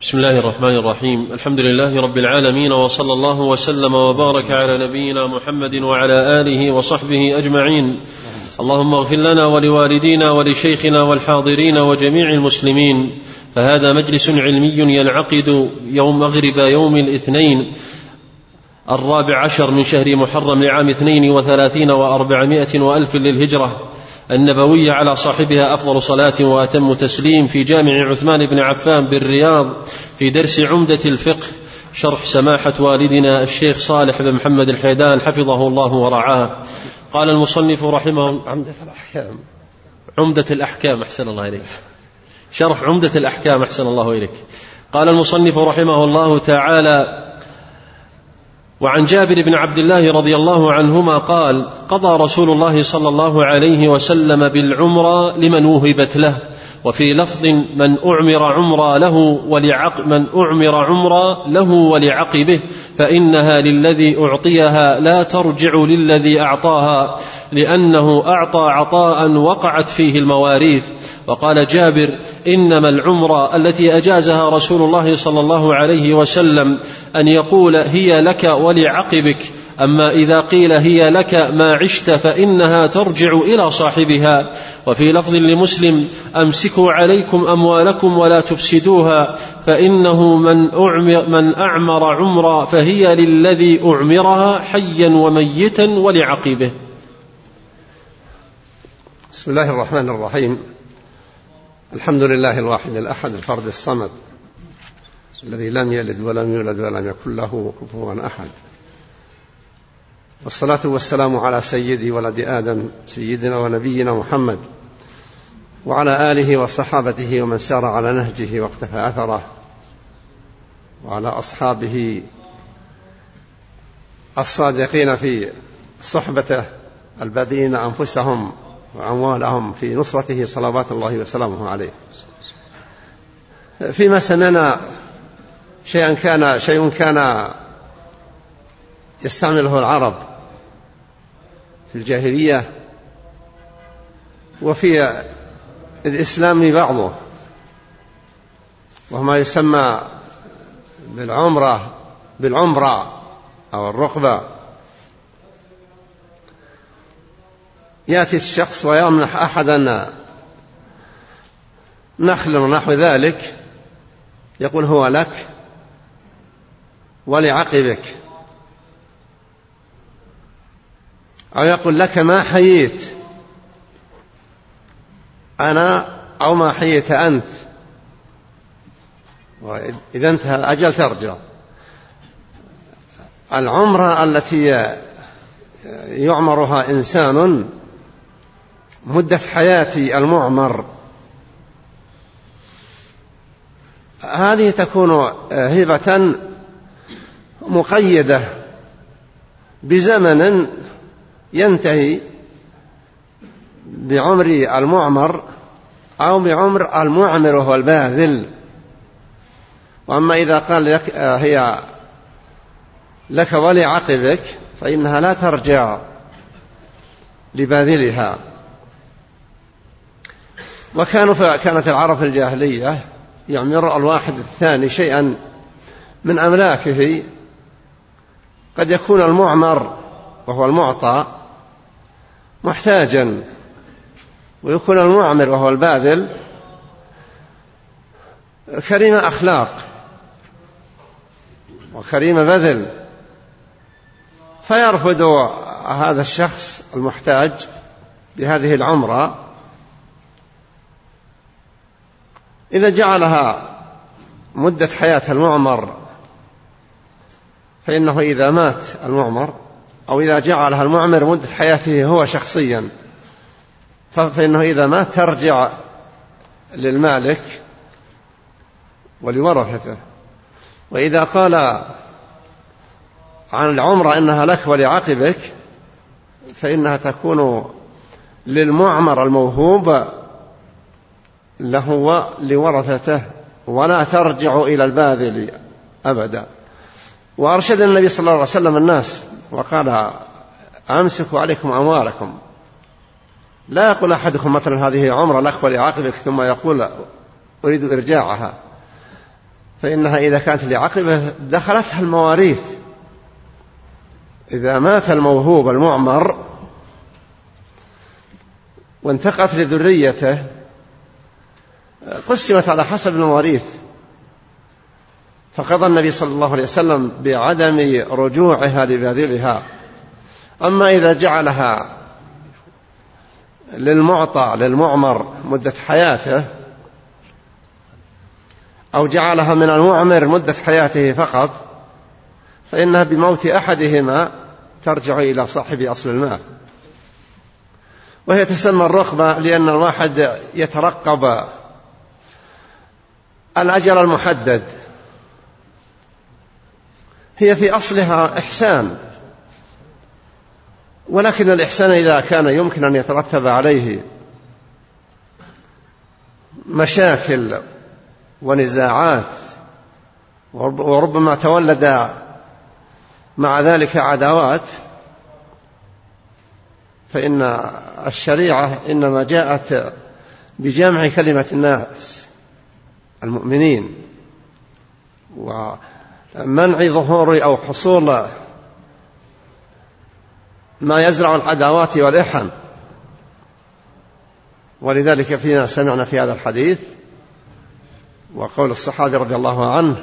بسم الله الرحمن الرحيم. الحمد لله رب العالمين وصلى الله وسلم وبارك على نبينا محمد وعلى آله وصحبه أجمعين. اللهم اغفر لنا ولوالدينا ولشيخنا والحاضرين وجميع المسلمين. فهذا مجلس علمي ينعقد يوم مغرب يوم الاثنين الرابع عشر من شهر محرم لعام اثنين وثلاثين وأربعمائة وألف للهجرة. النبوية على صاحبها أفضل صلاة وأتم تسليم في جامع عثمان بن عفان بالرياض في درس عمدة الفقه شرح سماحة والدنا الشيخ صالح بن محمد الحيدان حفظه الله ورعاه. قال المصنف رحمه عمدة الأحكام. عمدة الأحكام أحسن الله إليك. شرح عمدة الأحكام أحسن الله إليك. قال المصنف رحمه الله تعالى وعن جابر بن عبد الله رضي الله عنهما قال قضى رسول الله صلى الله عليه وسلم بالعمرة لمن وهبت له وفي لفظ من أعمر عمرا له ولعق من أعمر عمرا له ولعقبه فإنها للذي أعطيها لا ترجع للذي أعطاها لأنه أعطى عطاء وقعت فيه المواريث وقال جابر إنما العمره التي أجازها رسول الله صلى الله عليه وسلم أن يقول هي لك ولعقبك أما إذا قيل هي لك ما عشت فإنها ترجع إلى صاحبها. وفي لفظ لمسلم أمسكوا عليكم أموالكم ولا تفسدوها فإنه من اعمر من أعمر عمرا فهي للذي أعمرها حيا وميتا ولعقبه. بسم الله الرحمن الرحيم. الحمد لله الواحد الأحد الفرد الصمد الذي لم يلد ولم يولد ولم يكن له كفوا أحد. والصلاة والسلام على سيدي ولد آدم سيدنا ونبينا محمد وعلى آله وصحابته ومن سار على نهجه واقتفى أثره وعلى أصحابه الصادقين في صحبته البادئين أنفسهم وأموالهم في نصرته صلوات الله وسلامه عليه. فيما سمعنا شيئا كان شيء كان يستعمله العرب في الجاهلية وفي الإسلام بعضه. وهو ما يسمى بالعمرة بالعمرة أو الرقبة. يأتي الشخص ويمنح أحدا نخل ونحو ذلك يقول هو لك ولعقبك. أو يقول لك ما حييت؟ أنا أو ما حييت أنت. وإذا انتهى الأجل ترجع. العمرة التي يعمرها إنسان مدة حياة المعمر. هذه تكون هبة مقيدة بزمن ينتهي بعمر المعمر أو بعمر المعمر وهو الباذل. وأما إذا قال لك هي لك ولعقبك فإنها لا ترجع لباذلها. وكانوا كانت العرب في الجاهلية يعمر الواحد الثاني شيئا من أملاكه. قد يكون المعمر وهو المعطى محتاجا ويكون المعمر وهو الباذل كريم أخلاق وكريم بذل. فيرفض هذا الشخص المحتاج بهذه العمرة إذا جعلها مدة حياة المعمر فإنه إذا مات المعمر أو إذا جعلها المعمر مدة حياته هو شخصيا فإنه إذا مات ترجع للمالك ولورثته. وإذا قال عن العمرة إنها لك ولعقبك فإنها تكون للمعمر الموهوب له ولورثته ولا ترجع إلى الباذل أبدا. وأرشد النبي صلى الله عليه وسلم الناس وقال أمسكوا عليكم أموالكم. لا يقول أحدكم مثلا هذه عمرة لك ولعقبك ثم يقول أريد إرجاعها. فإنها إذا كانت لعقبة دخلتها المواريث. إذا مات الموهوب المعمر وانتقت لذريته قسمت على حسب المواريث. فقضى النبي صلى الله عليه وسلم بعدم رجوعها لباذلها أما إذا جعلها للمعطى للمعمر مدة حياته أو جعلها من المعمر مدة حياته فقط فإنها بموت أحدهما ترجع إلى صاحب أصل المال. وهي تسمى الرخبة لأن الواحد يترقب الأجل المحدد. هي في أصلها إحسان. ولكن الإحسان إذا كان يمكن أن يترتب عليه مشاكل ونزاعات وربما تولد مع ذلك عداوات فإن الشريعة إنما جاءت بجمع كلمة الناس. المؤمنين ومنع ظهور أو حصول ما يزرع العداوات والإحن. ولذلك فينا سمعنا في هذا الحديث وقول الصحابي رضي الله عنه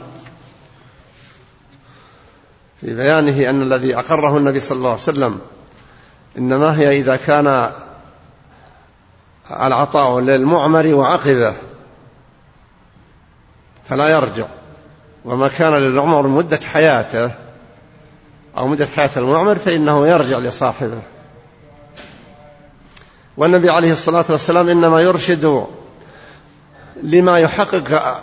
في بيانه أن الذي أقره النبي صلى الله عليه وسلم إنما هي إذا كان العطاء للمعمر وعقبه. فلا يرجع. وما كان للعمر مدة حياته أو مدة حياة المعمر فإنه يرجع لصاحبه. والنبي عليه الصلاة والسلام إنما يرشد لما يحقق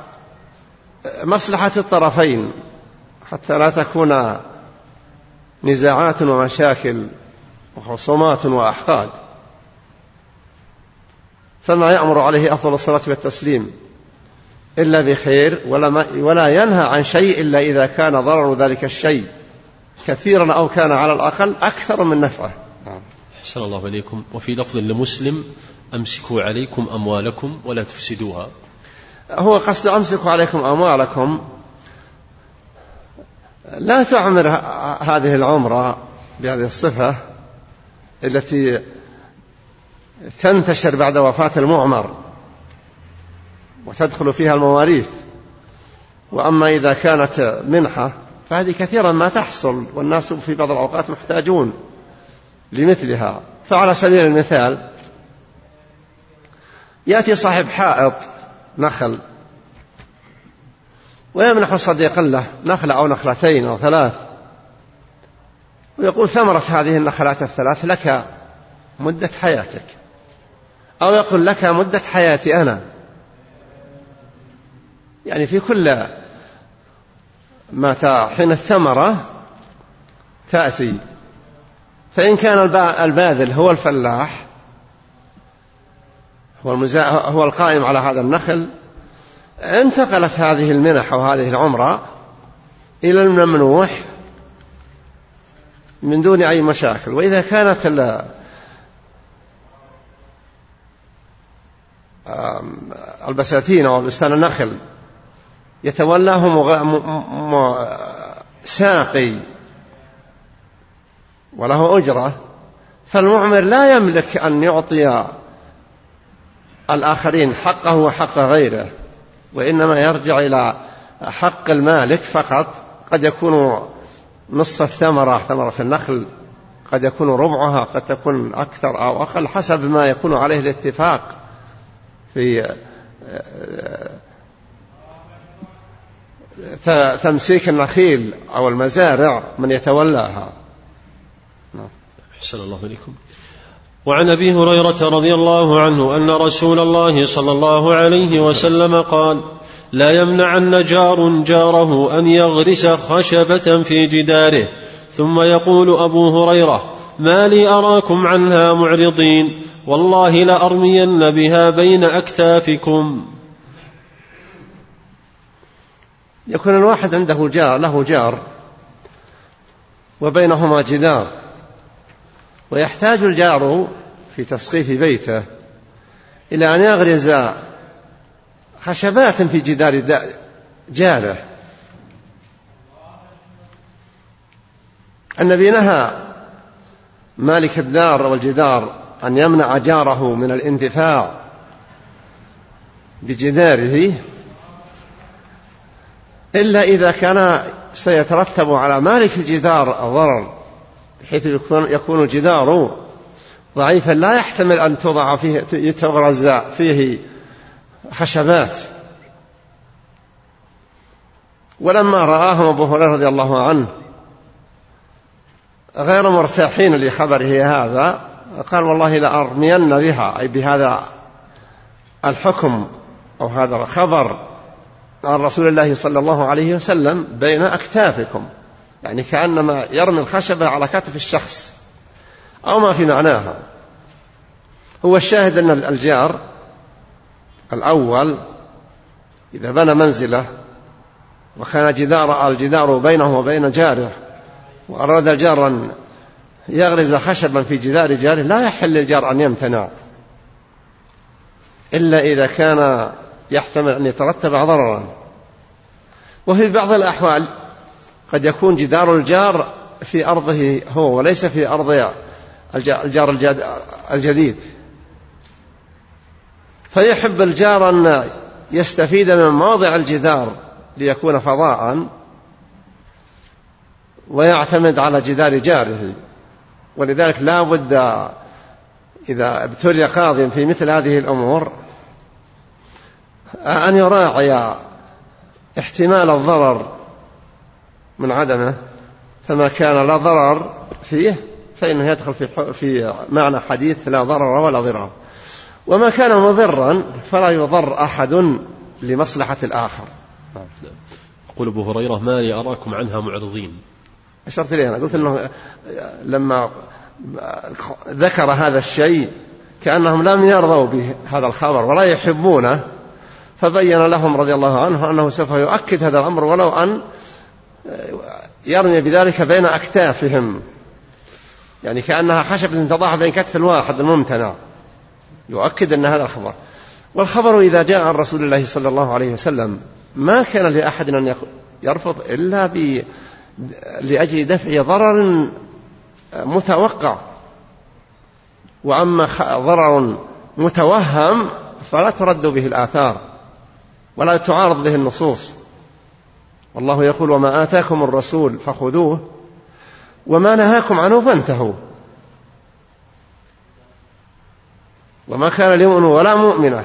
مصلحة الطرفين حتى لا تكون نزاعات ومشاكل وخصومات وأحقاد. فما يأمر عليه أفضل الصلاة والتسليم. إلا بخير ولا, ولا ينهى عن شيء إلا إذا كان ضرر ذلك الشيء كثيرا أو كان على الأقل أكثر من نفعه. أحسن الله إليكم. وفي لفظ لمسلم أمسكوا عليكم أموالكم ولا تفسدوها. هو قصد أمسكوا عليكم أموالكم. لا تعمر هذه العمرة بهذه الصفة التي تنتشر بعد وفاة المعمر. وتدخل فيها المواريث. وأما إذا كانت منحة فهذه كثيرا ما تحصل والناس في بعض الأوقات محتاجون لمثلها. فعلى سبيل المثال يأتي صاحب حائط نخل ويمنح صديقا له نخلة أو نخلتين أو ثلاث ويقول ثمرة هذه النخلات الثلاث لك مدة حياتك أو يقول لك مدة حياتي أنا. يعني في كل متى حين الثمرة تأتي فإن كان الباذل هو الفلاح هو. هو القائم على هذا النخل انتقلت هذه المنح أو هذه العمرة إلى الممنوح من دون أي مشاكل وإذا كانت البساتين أو بستان النخل يتولاه ساقي وله أجرة فالمعمر لا يملك أن يعطي الآخرين حقه وحق غيره وإنما يرجع إلى حق المالك فقط قد يكون نصف الثمرة ثمرة النخل قد يكون ربعها قد تكون أكثر أو أقل حسب ما يكون عليه الاتفاق في تمسيك النخيل أو المزارع من يتولاها. أحسن الله إليكم. وعن أبي هريرة رضي الله عنه أن رسول الله صلى الله عليه وسلم قال لا يمنعن جار جاره أن يغرس خشبة في جداره. ثم يقول أبو هريرة ما لي أراكم عنها معرضين والله لأرمين بها بين أكتافكم. يكون الواحد عنده جار له جار وبينهما جدار ويحتاج الجار في تسقيف بيته إلى أن يغرز خشبات في جدار جاره. النبي نهى مالك الدار والجدار أن يمنع جاره من الانتفاع بجداره إلا إذا كان سيترتب على مالك الجدار ضرر بحيث يكون, الجدار ضعيفا لا يحتمل أن توضع فيه يتغرز فيه خشبات. ولما رآهم أبو هريرة رضي الله عنه غير مرتاحين لخبره هذا قال والله لأرمين بها أي بهذا الحكم أو هذا الخبر عن رسول الله صلى الله عليه وسلم بين أكتافكم يعني كأنما يرمي الخشبة على كتف الشخص أو ما في معناها. هو الشاهد أن الجار الأول إذا بنى منزله وكان جدار الجدار بينه وبين جاره وأراد الجار أن يغرز خشبا في جدار جاره لا يحل للجار أن يمتنع. إلا إذا كان يحتمل أن يترتب ضررا. وفي بعض الأحوال قد يكون جدار الجار في أرضه هو وليس في أرض الجار الجديد. فيحب الجار أن يستفيد من موضع الجدار ليكون فضاء ويعتمد على جدار جاره. ولذلك لا بد إذا ابتلي قاض في مثل هذه الأمور أن يراعي احتمال الضرر من عدمه فما كان لا ضرر فيه فإنه يدخل في في معنى حديث لا ضرر ولا ضرار. وما كان مضرا فلا يضر أحد لمصلحة الآخر. يقول أبو هريرة ما لي أراكم عنها معرضين. أشرت إليه أنا قلت أنه لما ذكر هذا الشيء كأنهم لم يرضوا بهذا الخبر ولا يحبونه. فبين لهم رضي الله عنه أنه سوف يؤكد هذا الأمر ولو أن يرمي بذلك بين أكتافهم. يعني كأنها خشبة تضاح بين كتف الواحد الممتنع. يؤكد أن هذا الخبر. والخبر إذا جاء عن رسول الله صلى الله عليه وسلم ما كان لأحد أن يرفض إلا ب... لأجل دفع ضرر متوقع. وأما ضرر متوهم فلا ترد به الآثار. ولا تعارض به النصوص. والله يقول وما آتاكم الرسول فخذوه وما نهاكم عنه فانتهوا. وما كان لمؤمن ولا مؤمنة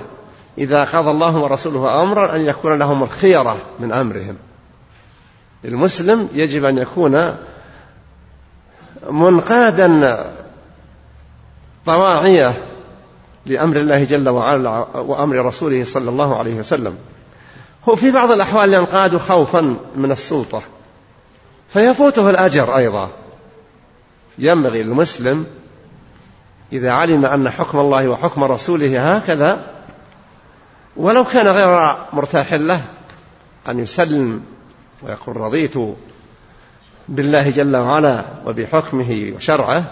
إذا قضى الله ورسوله أمرا أن يكون لهم الخيرة من أمرهم. المسلم يجب أن يكون منقادا طواعية لأمر الله جل وعلا وأمر رسوله صلى الله عليه وسلم. هو في بعض الأحوال ينقاد خوفا من السلطة فيفوته الأجر أيضا. ينبغي للمسلم إذا علم أن حكم الله وحكم رسوله هكذا ولو كان غير مرتاح له أن يسلم ويقول رضيت بالله جل وعلا وبحكمه وشرعه.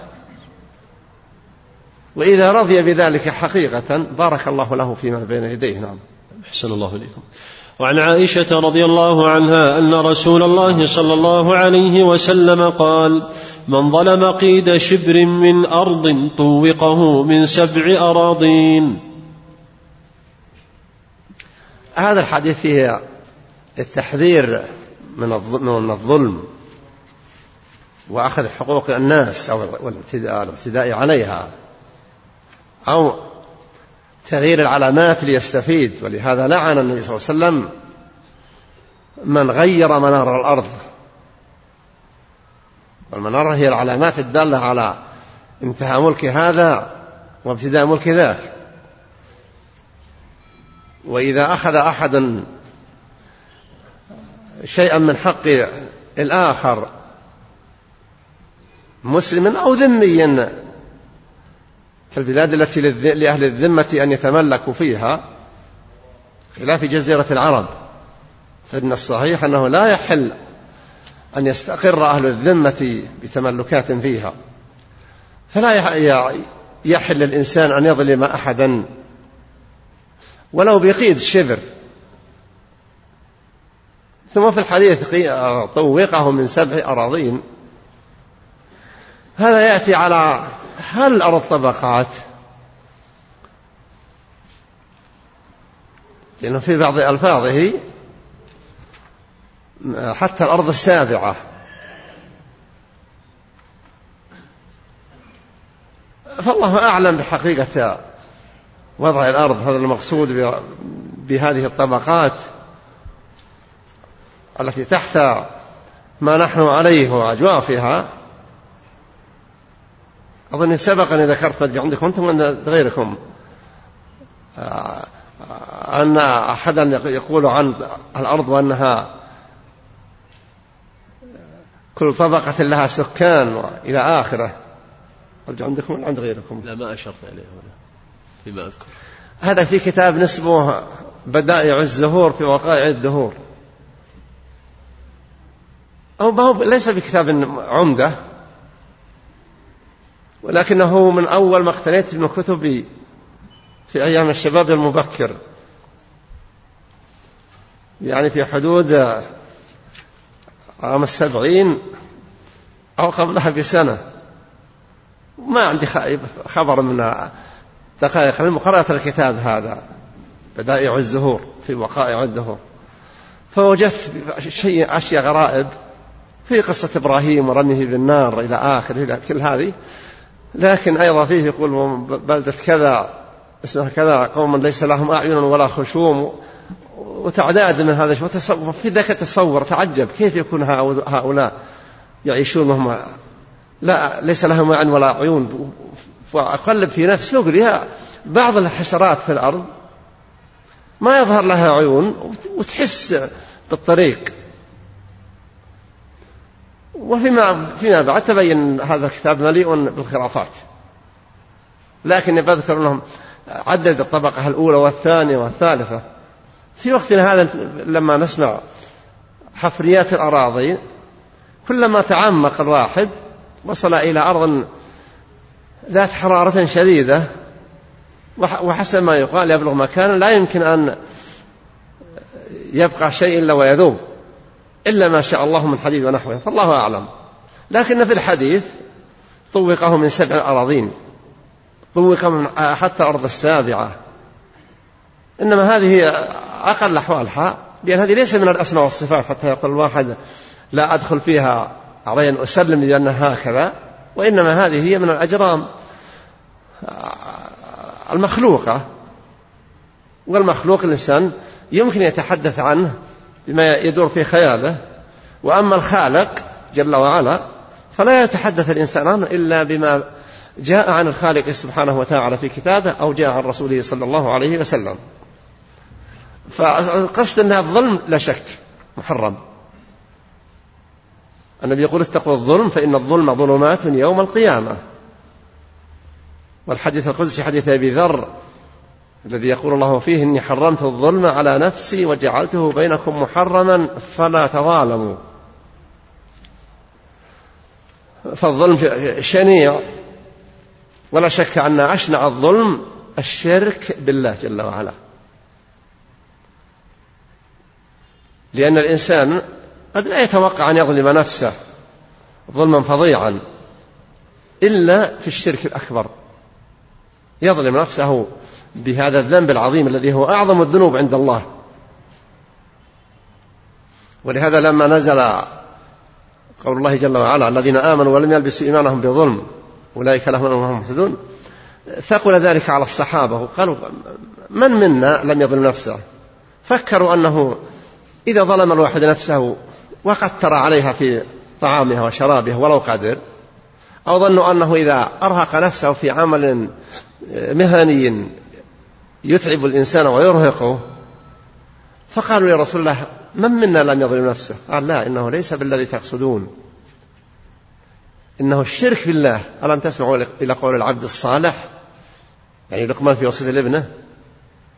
وإذا رضي بذلك حقيقة بارك الله له فيما بين يديه. نعم. أحسن الله إليكم. وعن عائشة رضي الله عنها أن رسول الله صلى الله عليه وسلم قال من ظلم قيد شبر من أرض طوقه من سبع أراضين. هذا الحديث فيه التحذير من الظلم وأخذ حقوق الناس أو الاعتداء عليها أو تغيير العلامات ليستفيد. ولهذا لعن النبي صلى الله عليه وسلم من غير منار الأرض. والمنارة هي العلامات الدالة على انتهاء ملك هذا وابتداء ملك ذاك. وإذا أخذ أحد شيئا من حق الآخر مسلما أو ذميا في البلاد التي لأهل الذمة أن يتملكوا فيها خلاف جزيرة العرب. فإن الصحيح أنه لا يحل أن يستقر أهل الذمة بتملكات فيها. فلا يحل للإنسان أن يظلم أحدا. ولو بقيد شبر ثم في الحديث طوقه من سبع أراضين. هذا يأتي على هل الأرض طبقات؟ لأنه في بعض ألفاظه حتى الأرض السابعة. فالله أعلم بحقيقة وضع الأرض هذا المقصود بهذه الطبقات التي تحت ما نحن عليه وأجوافها. أظن سبق أني ذكرت ما عندكم أنتم ولا غيركم. آه، أن أحدا يقول عن الأرض وأنها كل طبقة لها سكان إلى آخرة. أرجع عندكم ولا عند غيركم؟ لا ما أشرت إليه هنا فيما أذكر. هذا في كتاب نسبه بدائع الزهور في وقائع الدهور. أو ليس بكتاب عمدة. ولكنه من أول ما اقتنيت من كتبي في أيام الشباب المبكر. يعني في حدود عام السبعين أو قبلها بسنة. ما عندي خبر من دقائق. قرأت الكتاب هذا بدائع الزهور في وقائع الدهور. فوجدت شيء أشياء غرائب في قصة إبراهيم ورميه بالنار إلى آخر إلى كل هذه. لكن أيضا فيه يقول بلدة كذا اسمها كذا قوم ليس لهم أعين ولا خشوم. وتعداد من هذا الشيء. في ذاك تصور تعجب كيف يكون هؤلاء يعيشون وهم لا ليس لهم عين ولا عيون. فأقلب في نفسي يقول يا بعض الحشرات في الأرض ما يظهر لها عيون وتحس بالطريق. وفيما فيما بعد تبين هذا الكتاب مليء بالخرافات. لكني بذكر انهم عدد الطبقة الأولى والثانية والثالثة. في وقتنا هذا لما نسمع حفريات الأراضي كلما تعمق الواحد وصل إلى أرض ذات حرارة شديدة وحسب ما يقال يبلغ مكانا لا يمكن أن يبقى شيء إلا ويذوب. إلا ما شاء الله من حديد ونحوه فالله أعلم. لكن في الحديث طوقه من سبع أراضين طوق من حتى الأرض السابعة. إنما هذه أقل أحوالها لأن هذه ليس من الأسماء والصفات حتى يقول الواحد لا أدخل فيها علي أن أسلم لأنها هكذا وإنما هذه هي من الأجرام المخلوقة. والمخلوق الإنسان يمكن يتحدث عنه بما يدور في خياله. وأما الخالق جل وعلا فلا يتحدث الإنسان عنه إلا بما جاء عن الخالق سبحانه وتعالى في كتابه أو جاء عن رسوله صلى الله عليه وسلم. فالقصد أنها الظلم لا شك محرم. النبي يقول اتقوا الظلم فإن الظلم ظلمات يوم القيامة. والحديث القدسي حديث أبي ذر الذي يقول الله فيه إني حرمت الظلم على نفسي وجعلته بينكم محرما فلا تظالموا. فالظلم شنيع. ولا شك أن أشنع الظلم الشرك بالله جل وعلا. لأن الإنسان قد لا يتوقع أن يظلم نفسه ظلما فظيعا إلا في الشرك الأكبر. يظلم نفسه بهذا الذنب العظيم الذي هو أعظم الذنوب عند الله. ولهذا لما نزل قول الله جل وعلا الذين آمنوا ولم يلبسوا إيمانهم بظلم أولئك لهم أنهم مهتدون ثقل ذلك على الصحابة وقالوا من منا لم يظلم نفسه؟ فكروا أنه إذا ظلم الواحد نفسه وقتر عليها في طعامها وشرابها ولو قدر أو ظنوا أنه إذا أرهق نفسه في عمل مهني يتعب الإنسان ويرهقه. فقالوا يا رسول الله من منا لم يظلم نفسه؟ قال لا إنه ليس بالذي تقصدون. إنه الشرك بالله ألم تسمعوا إلى قول العبد الصالح؟ يعني لقمان في وصية لابنه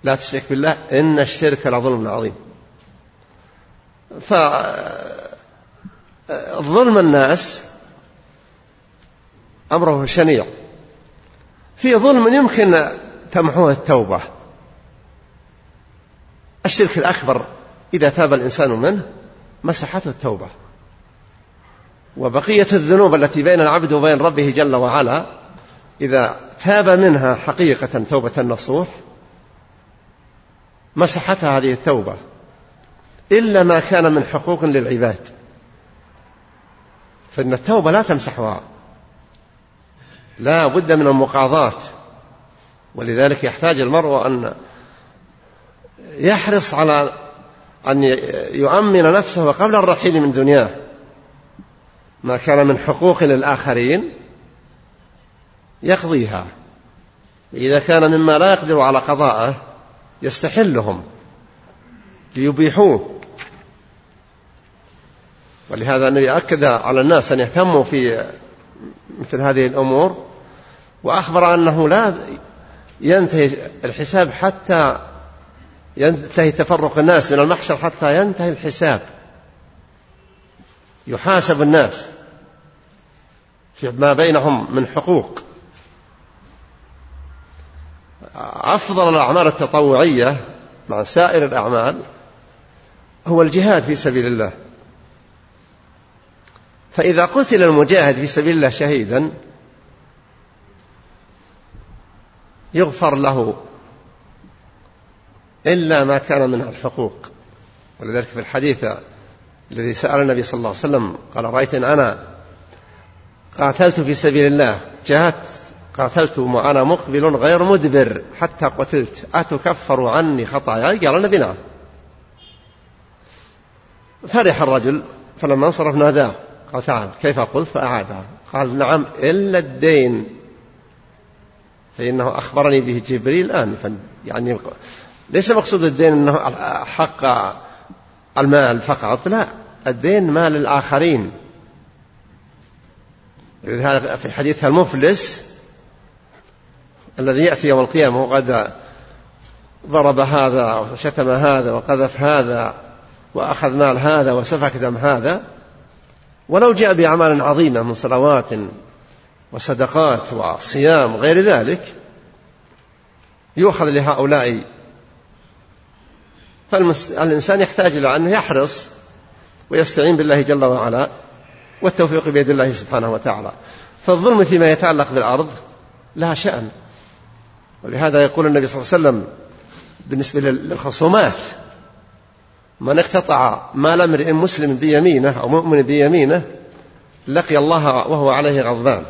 لا تشرك بالله إن الشرك لظلم عظيم. فظلم الناس أمره شنيع. في ظلم يمكن تمحوه التوبة. الشرك الأكبر إذا تاب الإنسان منه مسحته التوبة. وبقية الذنوب التي بين العبد وبين ربه جل وعلا إذا تاب منها حقيقة توبة نصوح مسحتها هذه التوبة. إلا ما كان من حقوق للعباد. فإن التوبة لا تمسحها. لا بد من المقاضاة. ولذلك يحتاج المرء أن يحرص على أن يؤمن نفسه قبل الرحيل من دنياه. ما كان من حقوق للآخرين يقضيها. إذا كان مما لا يقدر على قضائه يستحلهم ليبيحوه. ولهذا النبي أكد على الناس أن يهتموا في مثل هذه الأمور وأخبر أنه لا ينتهي الحساب حتى ينتهي تفرق الناس من المحشر حتى ينتهي الحساب. يحاسب الناس فيما بينهم من حقوق. أفضل الأعمال التطوعية مع سائر الأعمال هو الجهاد في سبيل الله. فإذا قتل المجاهد في سبيل الله شهيدا يغفر له إلا ما كان من الحقوق. ولذلك في الحديث الذي سأل النبي صلى الله عليه وسلم قال رأيت إن أنا قاتلت في سبيل الله. جاهدت قاتلت وأنا مقبل غير مدبر حتى قتلت. أتكفر عني خطاياي؟ قال النبي نعم. فرح الرجل فلما انصرف ناداه قال تعال كيف قلت؟ فأعادها قال نعم إلا الدين. فإنه أخبرني به جبريل آنفا. يعني ليس مقصود الدين أنه حق المال فقط لا. الدين مال الآخرين. في حديث المفلس الذي يأتي يوم القيامة وقد ضرب هذا وشتم هذا وقذف هذا وأخذ مال هذا وسفك دم هذا. ولو جاء بأعمال عظيمة من صلوات وصدقات وصيام غير ذلك يؤخذ لهؤلاء فالإنسان يحتاج إلى أن يحرص ويستعين بالله جل وعلا والتوفيق بيد الله سبحانه وتعالى. فالظلم فيما يتعلق بالأرض لها شأن. ولهذا يقول النبي صلى الله عليه وسلم بالنسبة للخصومات من اقتطع مال امرئ مسلم بيمينه أو مؤمن بيمينه لقي الله وهو عليه غضبان.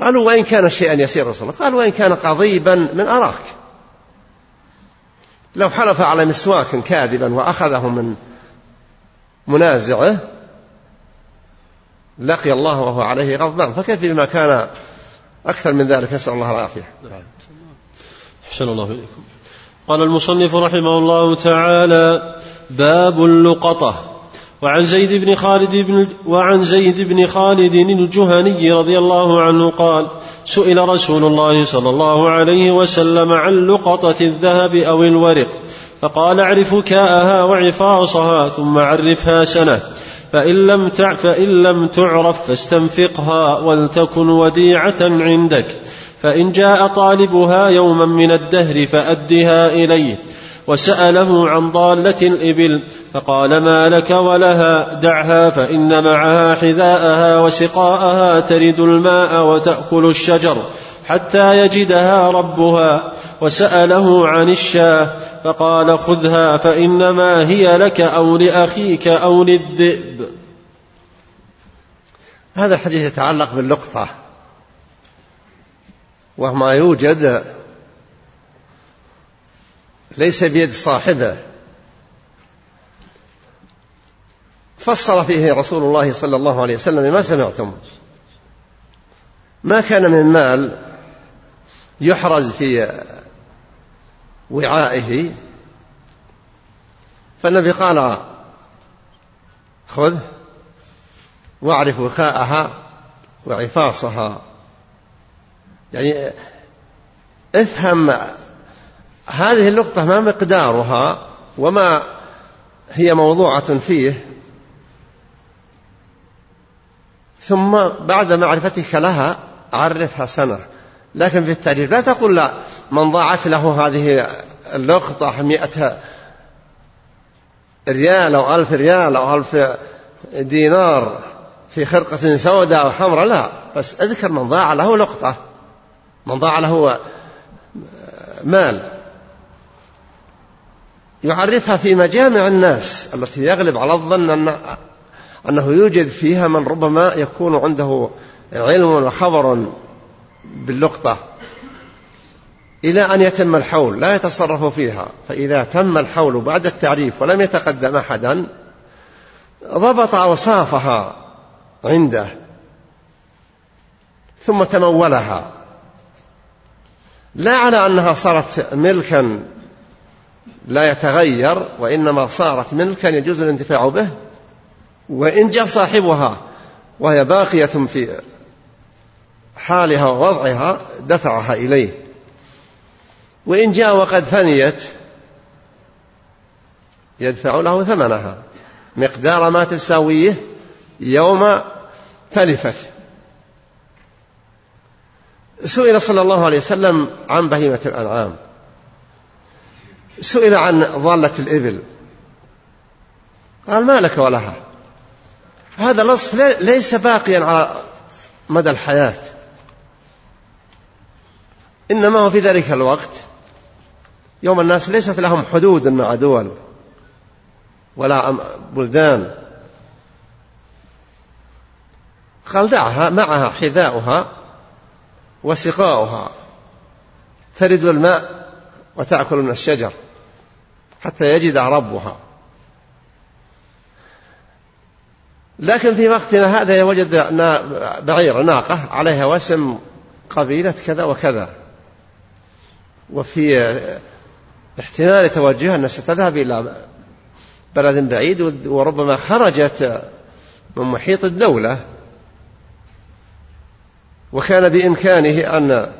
قالوا وإن كان شيئا يسير رسول الله. قال وإن كان قضيبا من أراك. لو حلف على مسواك كاذبا وأخذه من منازعه لقي الله وهو عليه غضبان. فكيف بما كان أكثر من ذلك؟ نسأل الله العافية. أحسن الله إليكم. قال المصنف رحمه الله تعالى باب اللقطة. وعن زيد بن خالد بن وعن زيد بن خالد الجهني رضي الله عنه قال سئل رسول الله صلى الله عليه وسلم عن لقطة الذهب أو الورق فقال اعرف كاءها وعفاصها ثم عرفها سنة فإن لم فإن لم تعرف فاستنفقها ولتكن وديعة عندك فإن جاء طالبها يوما من الدهر فأدها إليه وسأله عن ضالة الإبل فقال ما لك ولها دعها فإن معها حذاءها وسقاءها ترد الماء وتأكل الشجر حتى يجدها ربها. وسأله عن الشاه فقال خذها فإنما هي لك أو لأخيك أو للذئب. هذا الحديث يتعلق باللقطة وما يوجد ليس بيد صاحبه. فصل فيه رسول الله صلى الله عليه وسلم ما سمعتم؟ ما كان من مال يحرز في وعائه. فالنبي قال خذ واعرف وكاءها وعفاصها. يعني افهم هذه اللقطة ما مقدارها وما هي موضوعة فيه. ثم بعد معرفتك لها عرفها سنة. لكن في التعريف لا تقول لا من ضاعت له هذه اللقطة مئة ريال أو ألف ريال أو ألف دينار في خرقة سوداء أو حمراء لا. بس أذكر من ضاع له لقطة من ضاع له مال. يعرفها في مجامع الناس التي يغلب على الظن أن أنه يوجد فيها من ربما يكون عنده علم وخبر باللقطة إلى أن يتم الحول لا يتصرف فيها. فإذا تم الحول بعد التعريف ولم يتقدم أحدا ضبط أوصافها عنده ثم تمولها. لا على أنها صارت ملكا لا يتغير وإنما صارت ملكا يجوز الانتفاع به وإن جاء صاحبها وهي باقية في حالها ووضعها دفعها إليه. وإن جاء وقد فنيت يدفع له ثمنها. مقدار ما تساويه يوم تلفت. سئل صلى الله عليه وسلم عن بهيمة الأنعام. سئل عن ضالة الإبل. قال ما لك ولها. هذا الوصف ليس باقيا على مدى الحياة. إنما هو في ذلك الوقت. يوم الناس ليست لهم حدود مع دول. ولا بلدان. قال دعها معها حذاؤها وسقاؤها. ترد الماء وتأكل من الشجر. حتى يجد ربها. لكن في وقتنا هذا وجد بعير ناقة عليها وسم قبيلة كذا وكذا. وفي احتمال توجهها أنها ستذهب إلى بلد بعيد وربما خرجت من محيط الدولة. وكان بإمكانه أن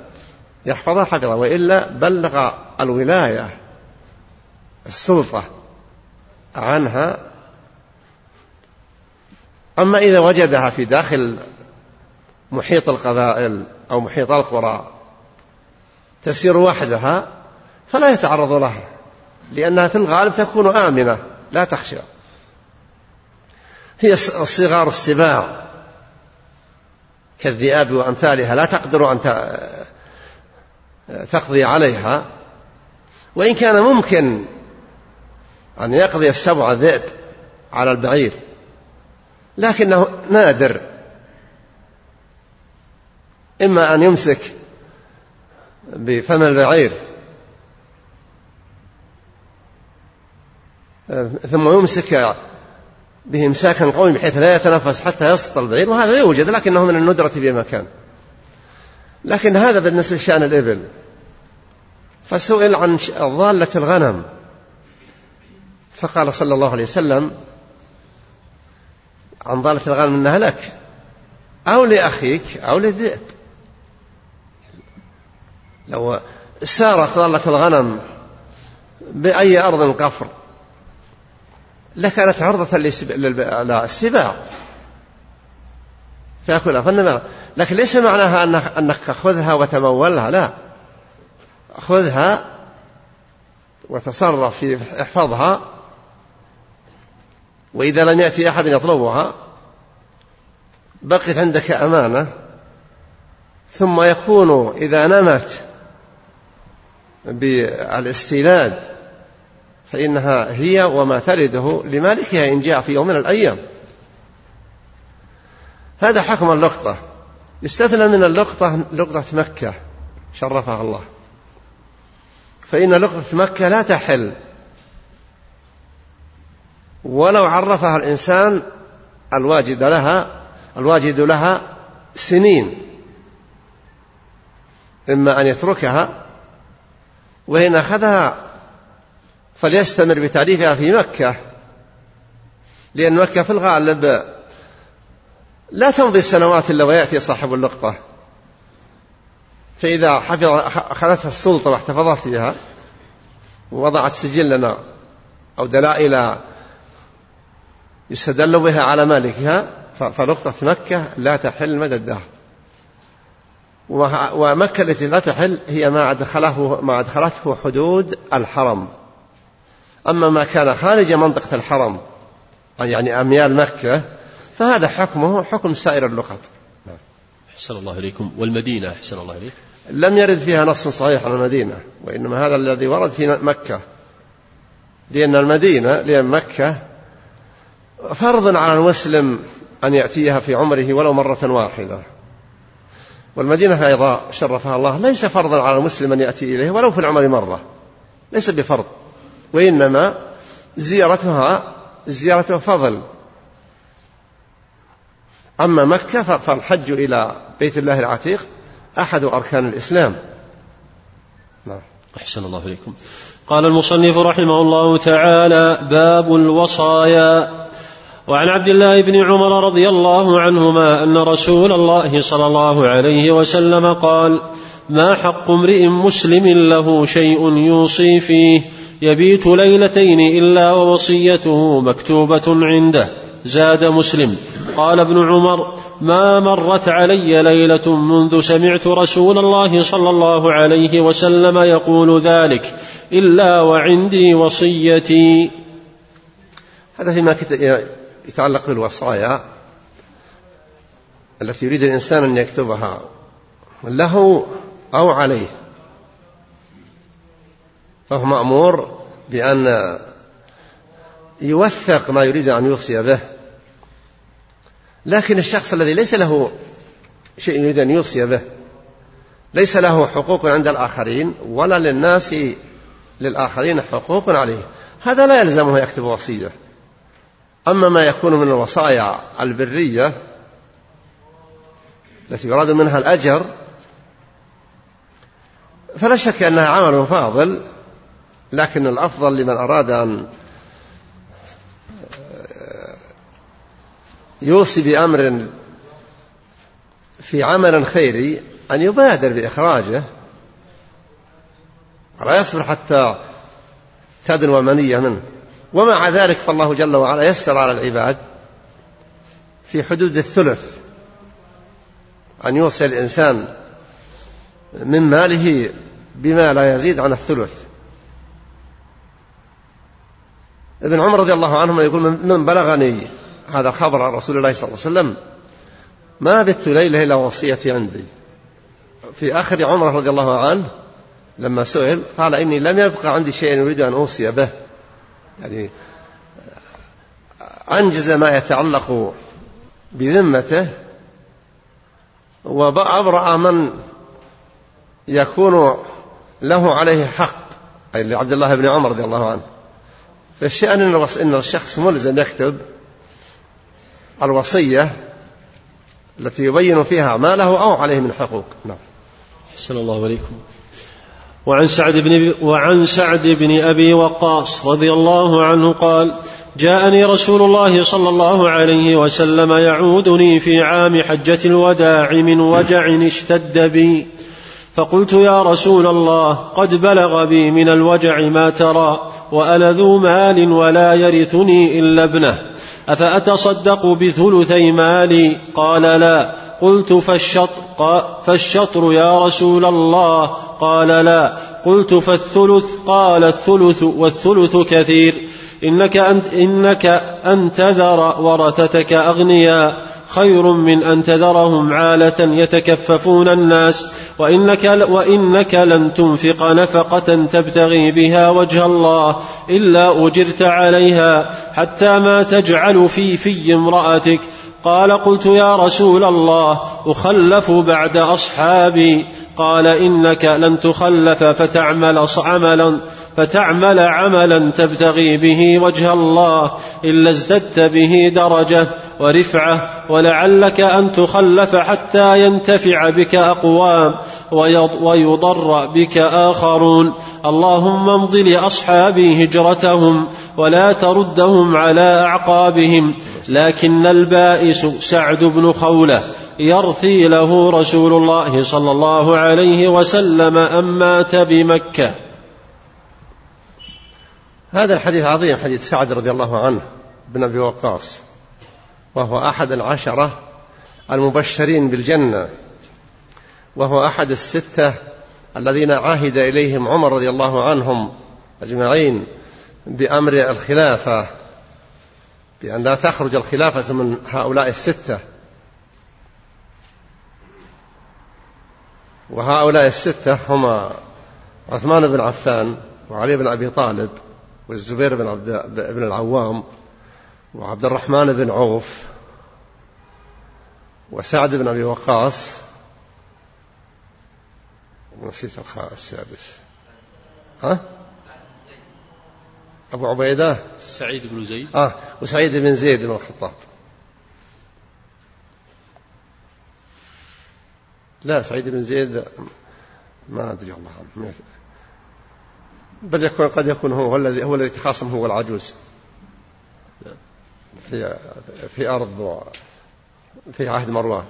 يحفظها حفظها وإلا بلغ الولاية. السلطة عنها. أما إذا وجدها في داخل محيط القبائل أو محيط القرى تسير وحدها فلا يتعرض لها لأنها في الغالب تكون آمنة لا تخشى. هي صغار السباع. كالذئاب وأمثالها لا تقدر أن تقضي عليها. وإن كان ممكن أن يقضي السبع ذئب على البعير لكنه نادر. إما أن يمسك بفم البعير ثم يمسك به امساكا قوي بحيث لا يتنفس حتى يسقط البعير وهذا يوجد لكنه من الندرة بمكان لكن هذا بالنسبة لشأن الإبل. فسئل عن ضالة الغنم. فقال صلى الله عليه وسلم عن ضالة الغنم أنها لك أو لأخيك أو للذئب لو سارت ضالة الغنم بأي أرض قفر لكانت عرضة للسباع. تأكلها فإنما لكن ليس معناها أنك خذها وتمولها لا. خذها وتصرف في احفظها وإذا لم يأتي أحد يطلبها بقيت عندك أمانة ثم يكون إذا نمت بالاستيلاد فإنها هي وما ترده لمالكها إن جاء في يوم من الأيام. هذا حكم اللقطة. يستثنى من اللقطة لقطة مكة شرفها الله. فإن لقطة مكة لا تحل. ولو عرفها الإنسان الواجد لها الواجد لها سنين. إما أن يتركها وإن أخذها فليستمر بتعريفها في مكة. لأن مكة في الغالب لا تمضي السنوات إلا ويأتي صاحب اللقطة. فإذا حفظ أخذتها السلطة واحتفظت بها ووضعت سجلنا أو دلائل يستدل بها على مالكها فنقطة مكة لا تحل مدى الدهر. ومكة التي لا تحل هي ما أدخله ما أدخلته حدود الحرم. أما ما كان خارج منطقة الحرم يعني أميال مكة فهذا حكمه حكم سائر اللقط أحسن الله إليكم. والمدينة أحسن الله إليكم لم يرد فيها نص صحيح عن المدينة وإنما هذا الذي ورد في مكة. لأن المدينة لأن مكة فرض على المسلم أن يأتيها في عمره ولو مرة واحدة. والمدينة أيضا شرفها الله ليس فرضا على المسلم أن يأتي إليه ولو في العمر مرة. ليس بفرض وإنما زيارتها زيارة فضل. أما مكة فالحج إلى بيت الله العتيق أحد أركان الإسلام. نعم. أحسن الله إليكم. قال المصنف رحمه الله تعالى باب الوصايا. وعن عبد الله بن عمر رضي الله عنهما أن رسول الله صلى الله عليه وسلم قال ما حق امرئ مسلم له شيء يوصي فيه يبيت ليلتين إلا ووصيته مكتوبة عنده. زاد مسلم. قال ابن عمر ما مرت علي ليلة منذ سمعت رسول الله صلى الله عليه وسلم يقول ذلك إلا وعندي وصيتي. هذا فيما يتعلق بالوصايا التي يريد الإنسان أن يكتبها له أو عليه. فهو مأمور بأن يوثق ما يريد أن يوصي به. لكن الشخص الذي ليس له شيء يريد أن يوصي به ليس له حقوق عند الآخرين ولا للناس للآخرين حقوق عليه. هذا لا يلزمه يكتب وصية. أما ما يكون من الوصايا البرية التي يراد منها الأجر فلا شك أنها عمل فاضل لكن الأفضل لمن أراد أن يوصي بأمر في عمل خيري أن يبادر بإخراجه. ولا يصبر حتى تدنو المنية منه. ومع ذلك فالله جل وعلا يسر على العباد في حدود الثلث أن يوصي الإنسان من ماله بما لا يزيد عن الثلث. ابن عمر رضي الله عنهما يقول من بلغني هذا الخبر عن رسول الله صلى الله عليه وسلم ما بت ليلة إلا وصيتي عندي. في آخر عمره رضي الله عنه لما سئل قال إني لم يبقى عندي شيء أريد أن أوصي به. يعني أنجز ما يتعلق بذمته وأبرأ من يكون له عليه حق أي لعبد الله بن عمر رضي الله عنه. فالشأن إن الشخص ملزم يكتب الوصية التي يبين فيها ما له أو عليه من حقوق. نعم. أحسن الله عليكم وعن سعد بن وعن سعد بن أبي وقاص رضي الله عنه قال جاءني رسول الله صلى الله عليه وسلم يعودني في عام حجة الوداع من وجع اشتد بي. فقلت يا رسول الله قد بلغ بي من الوجع ما ترى وأنا ذو مال ولا يرثني إلا ابنه. أفأتصدق بثلثي مالي؟ قال لا. قلت فالشطر, فالشطر يا رسول الله. قال لا. قلت فالثلث قال الثلث والثلث كثير. إنك أن, إنك أن تذر ورثتك أغنياء خير من أن تذرهم عالة يتكففون الناس. وإنك, وإنك لن تنفق نفقة تبتغي بها وجه الله. إلا أجرت عليها. حتى ما تجعل في في امرأتك. قال قلت يا رسول الله أخلف بعد أصحابي. قال إنك لن تخلف فتعمل عملا فتعمل عملا تبتغي به وجه الله إلا ازددت به درجة ورفعة ولعلك أن تخلف حتى ينتفع بك أقوام ويضر بك آخرون. اللهم امض لأصحابي هجرتهم ولا تردهم على أعقابهم لكن البائس سعد بن خولة يرثي له رسول الله صلى الله عليه وسلم أن مات بمكة. هذا الحديث عظيم حديث سعد رضي الله عنه بن أبي وقاص وهو أحد العشرة المبشرين بالجنة وهو أحد الستة الذين عهد إليهم عمر رضي الله عنهم أجمعين بأمر الخلافة بأن لا تخرج الخلافة من هؤلاء الستة. وهؤلاء الستة هما عثمان بن عفان وعلي بن أبي طالب والزبير بن, عبد بن العوام وعبد الرحمن بن عوف وسعد بن أبي وقاص نسيت السادس. ها؟ أبو عبيدة. سعيد بن زيد. آه وسعيد بن زيد بن الخطاب. لا سعيد بن زيد ما أدري الله عنه بل يكون قد يكون هو الذي هو الذي تخاصم هو العجوز في في أرض في عهد مروان.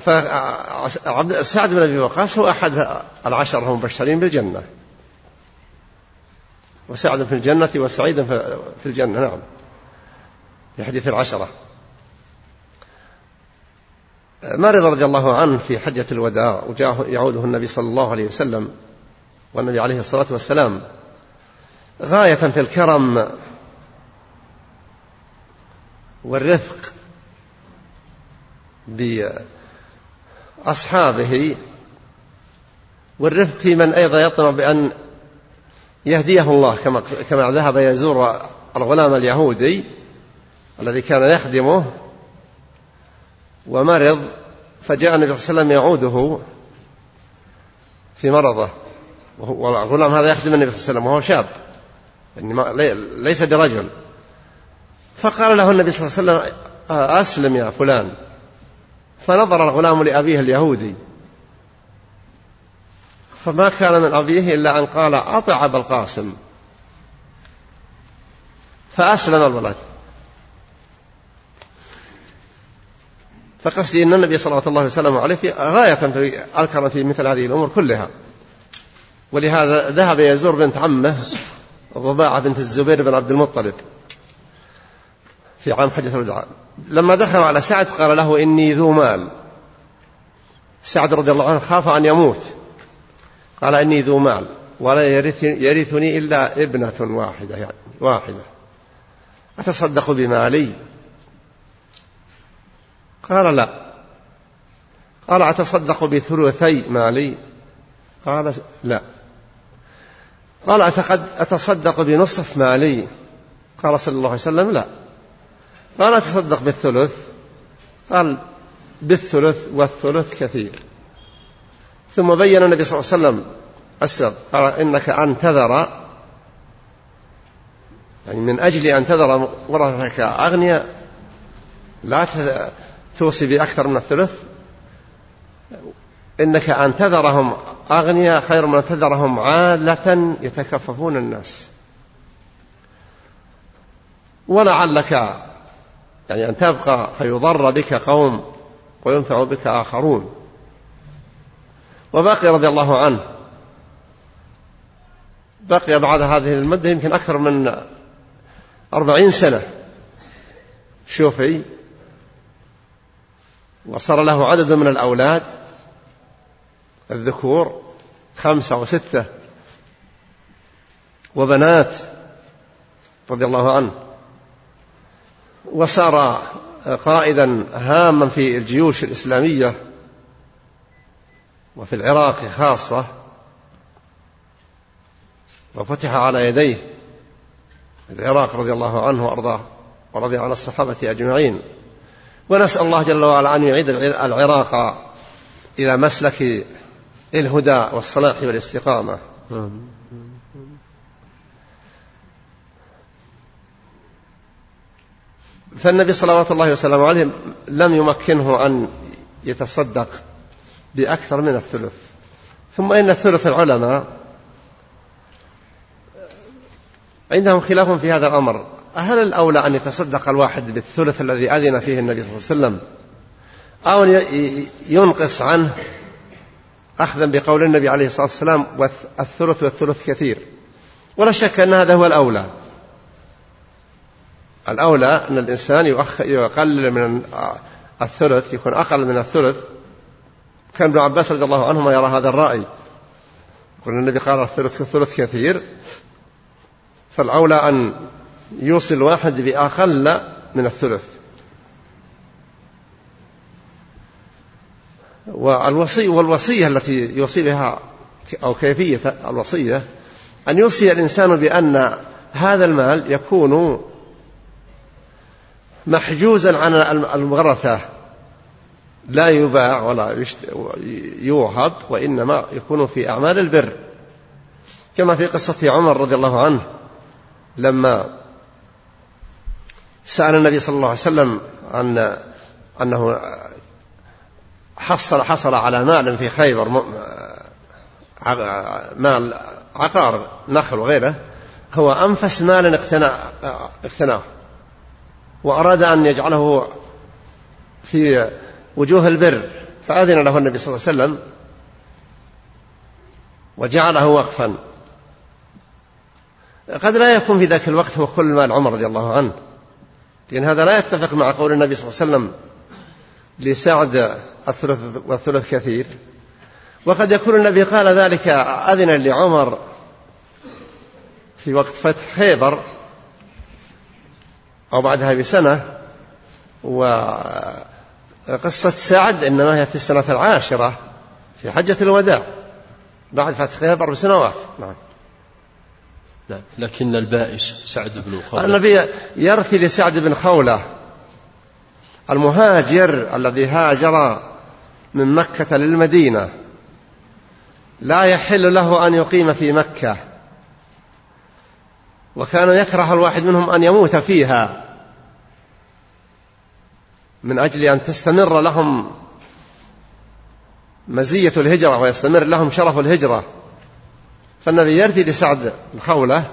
فسعد بن أبي وقاص هو أحد العشرة المبشرين بالجنة. وسعد في الجنة وسعيد في الجنة نعم. في حديث العشرة. مرض رضي الله عنه في حجة الوداع وجاء يعوده النبي صلى الله عليه وسلم والنبي عليه الصلاة والسلام. غاية في الكرم والرفق بأصحابه والرفق في من أيضا يطمع بأن يهديه الله كما كما ذهب يزور الغلام اليهودي الذي كان يخدمه ومرض فجاء النبي صلى الله عليه وسلم يعوده في مرضه. والغلام هذا يخدم النبي صلى الله عليه وسلم وهو شاب يعني ليس برجل. فقال له النبي صلى الله عليه وسلم أسلم يا فلان. فنظر الغلام لأبيه اليهودي. فما كان من أبيه إلا أن قال أطع أبا القاسم. فأسلم الولد. فقصدي أن النبي صلى الله عليه وسلم عليه في غاية في الكرم في مثل هذه الأمور كلها. ولهذا ذهب يزور بنت عمه ضباعة بنت الزبير بن عبد المطلب. في عام حجة الوداع لما دخل على سعد قال له إني ذو مال. سعد رضي الله عنه خاف أن يموت. قال إني ذو مال. ولا يرثني إلا ابنة واحدة يعني واحدة. أتصدق بمالي قال لا. قال أتصدق بثلثي مالي قال لا. قال أتصدق بنصف مالي قال صلى الله عليه وسلم لا. قال أتصدق بالثلث. قال بالثلث والثلث كثير. ثم بين النبي صلى الله عليه وسلم السبب قال إنك أن تذر. يعني من أجل أن تذر ورثتك أغنياء لا توصي بأكثر من الثلث. إنك أن تذرهم أغنياء خير من أن تذرهم عالة يتكففون الناس. ولعلك يعني أن تبقى فيضر بك قوم وينفع بك آخرون. وبقي رضي الله عنه. بقي بعد هذه المدة يمكن أكثر من أربعين سنة. شوفي. وصار له عدد من الأولاد. الذكور خمسة وستة. وبنات رضي الله عنه. وصار قائدا هاما في الجيوش الإسلامية وفي العراق خاصة وفتح على يديه العراق رضي الله عنه وأرضاه ورضي عن الصحابة أجمعين. ونسأل الله جل وعلا أن يعيد العراق إلى مسلك الهدى والصلاح والاستقامة. فالنبي صلوات الله وسلامه عليه لم يمكنه أن يتصدق بأكثر من الثلث. ثم إن ثلث العلماء عندهم خلاف في هذا الأمر. هل الأولى أن يتصدق الواحد بالثلث الذي أذن فيه النبي صلى الله عليه وسلم أو ينقص عنه أخذا بقول النبي عليه الصلاة والسلام والثلث والثلث كثير. ولا شك أن هذا هو الأولى. الأولى أن الإنسان يقلل من الثلث يكون أقل من الثلث. كان ابن عباس رضي الله عنهما يرى هذا الرأي. يقول النبي قال الثلث الثلث كثير. فالأولى أن يوصي الواحد بأقل من الثلث. والوصي والوصية التي يوصي بها أو كيفية الوصية أن يوصي الإنسان بأن هذا المال يكون محجوزا عن المغرثة. لا يباع ولا يوهب وإنما يكون في أعمال البر. كما في قصة عمر رضي الله عنه لما سأل النبي صلى الله عليه وسلم عن أنه حصل حصل على مال في خيبر مال عقار نخل وغيره هو أنفس مال اقتناه. وأراد أن يجعله في وجوه البر فأذن له النبي صلى الله عليه وسلم وجعله وقفا. قد لا يكون في ذاك الوقت هو كل مال عمر رضي الله عنه لأن هذا لا يتفق مع قول النبي صلى الله عليه وسلم لسعد الثلث والثلث كثير. وقد يكون النبي قال ذلك أذن لعمر في وقت فتح خيبر أو بعدها بسنة وقصة سعد إنما هي في السنة العاشرة في حجة الوداع بعد فتح خيبر بسنوات. نعم. لا لكن البائس سعد بن خولة. النبي يرثي لسعد بن خولة المهاجر الذي هاجر من مكة للمدينة لا يحل له أن يقيم في مكة. وكان يكره الواحد منهم أن يموت فيها من أجل أن تستمر لهم مزية الهجرة ويستمر لهم شرف الهجرة. فالنبي يرثي لسعد الخولة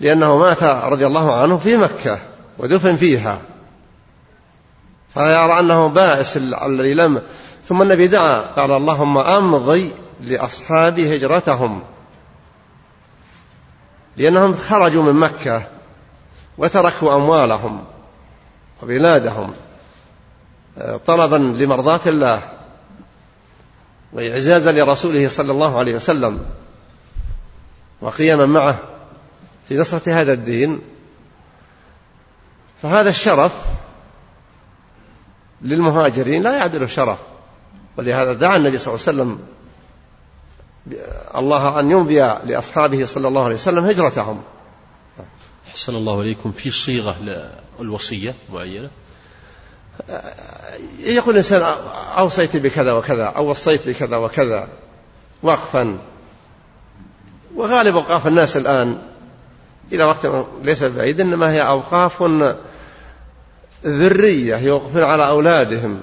لأنه مات رضي الله عنه في مكة ودفن فيها. فيرى أنه بائس الذي لم ثم النبي دعا قال اللهم أمضي لأصحاب هجرتهم. لأنهم خرجوا من مكة وتركوا أموالهم وبلادهم طلبا لمرضاة الله وإعزازا لرسوله صلى الله عليه وسلم وقياما معه في نصرة هذا الدين. فهذا الشرف للمهاجرين لا يعدل شرف ولهذا دعا النبي صلى الله عليه وسلم الله أن يمضي لأصحابه صلى الله عليه وسلم هجرتهم. أحسن الله إليكم في صيغة للوصية معينة. يقول الإنسان أوصيت بكذا وكذا أو وصيت بكذا وكذا وقفا. وغالب أوقاف الناس الآن إلى وقت ليس بعيد إنما هي أوقاف ذرية يوقفون على أولادهم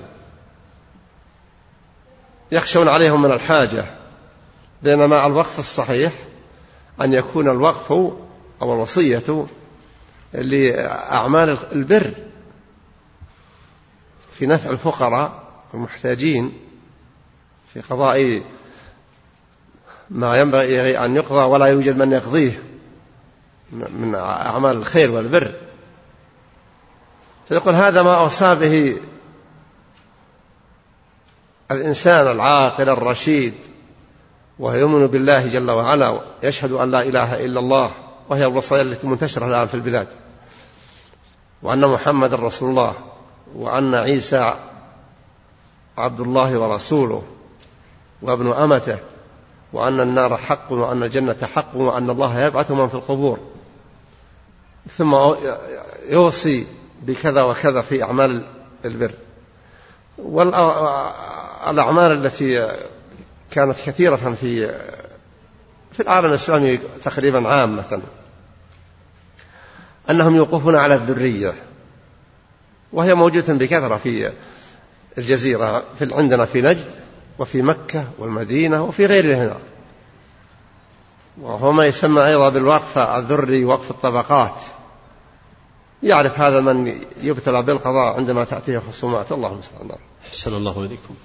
يخشون عليهم من الحاجة. بينما الوقف الصحيح أن يكون الوقف أو الوصية لأعمال البر في نفع الفقراء المحتاجين في قضاء ما ينبغي أن يقضى ولا يوجد من يقضيه من أعمال الخير والبر. فيقول هذا ما أوصى به الإنسان العاقل الرشيد وهو يؤمن بالله جل وعلا يشهد أن لا إله إلا الله وهي الوصايا التي منتشرة الآن في البلاد. وأن محمد رسول الله وأن عيسى عبد الله ورسوله وابن أمته وأن النار حق وأن الجنة حق وأن الله يبعث من في القبور. ثم يوصي بكذا وكذا في أعمال البر. والأعمال التي كانت كثيرة في في العالم الإسلامي تقريبا عامة. أنهم يوقفون على الذرية. وهي موجودة بكثرة في الجزيرة في عندنا في نجد وفي مكة والمدينة وفي غيرها وهو ما يسمى أيضا بالوقف الذري وقف الطبقات. يعرف هذا من يبتلى بالقضاء عندما تأتيه خصومات. الله المستعان. أحسن الله إليكم.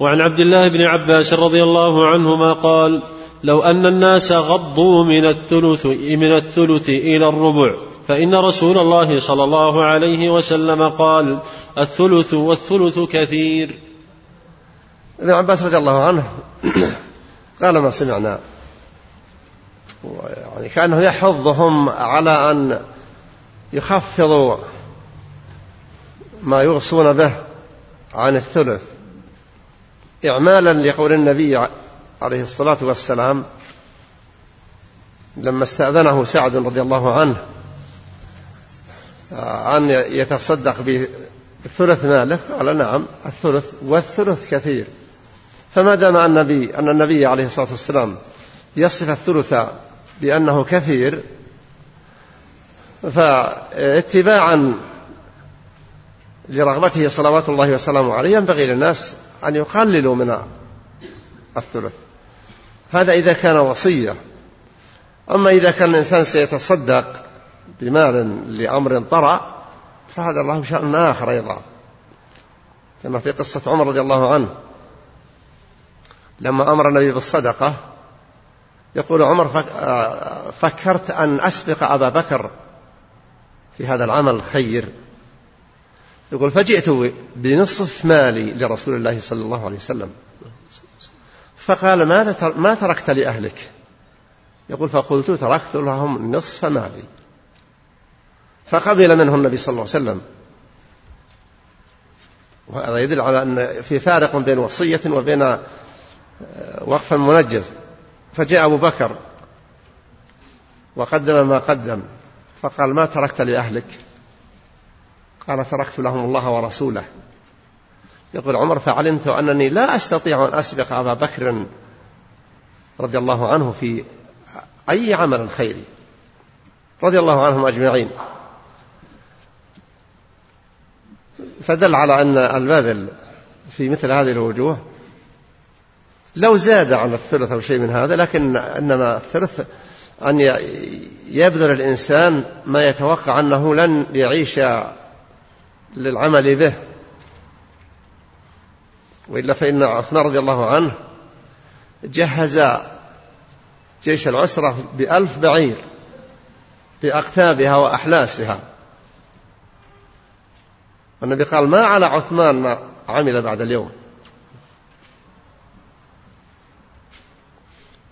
وعن عبد الله بن عباس رضي الله عنهما قال لو أن الناس غضوا من الثلث من الثلث إلى الربع فإن رسول الله صلى الله عليه وسلم قال الثلث والثلث كثير. ابن عباس رضي الله عنه قال ما سمعنا. يعني كأنه يحضهم على أن يخفض ما يوصون به عن الثلث. إعمالا لقول النبي عليه الصلاة والسلام لما استأذنه سعد رضي الله عنه أن يتصدق بثلث ماله. قال نعم الثلث والثلث كثير. فما دام النبي أن النبي عليه الصلاة والسلام يصف الثلث بأنه كثير فاتباعا لرغبته صلوات الله وسلامه عليه ينبغي للناس أن يقللوا من الثلث. هذا إذا كان وصية. أما إذا كان الإنسان سيتصدق بمال لأمر طرأ فهذا الله شأن آخر أيضا. كما في قصة عمر رضي الله عنه. لما أمر النبي بالصدقة يقول عمر فكرت أن أسبق أبا بكر في هذا العمل الخير يقول فجئت بنصف مالي لرسول الله صلى الله عليه وسلم. فقال ماذا ما تركت لأهلك؟ يقول فقلت تركت لهم نصف مالي. فقبل منه النبي صلى الله عليه وسلم. وهذا يدل على أن في فارق بين وصية وبين آه، وقف منجز. فجاء أبو بكر وقدم ما قدم فقال ما تركت لأهلك؟ قال تركت لهم الله ورسوله. يقول عمر فعلمت أنني لا أستطيع أن أسبق أبا بكر رضي الله عنه في أي عمل خيري. رضي الله عنهم أجمعين. فدل على أن البذل في مثل هذه الوجوه لو زاد عن الثلث أو شيء من هذا لكن إنما الثلث أن يبذل الإنسان ما يتوقع أنه لن يعيش للعمل به. وإلا فإن عثمان رضي الله عنه جهز جيش العسرة بألف بعير بأقتابها وأحلاسها. والنبي قال ما على عثمان ما عمل بعد اليوم.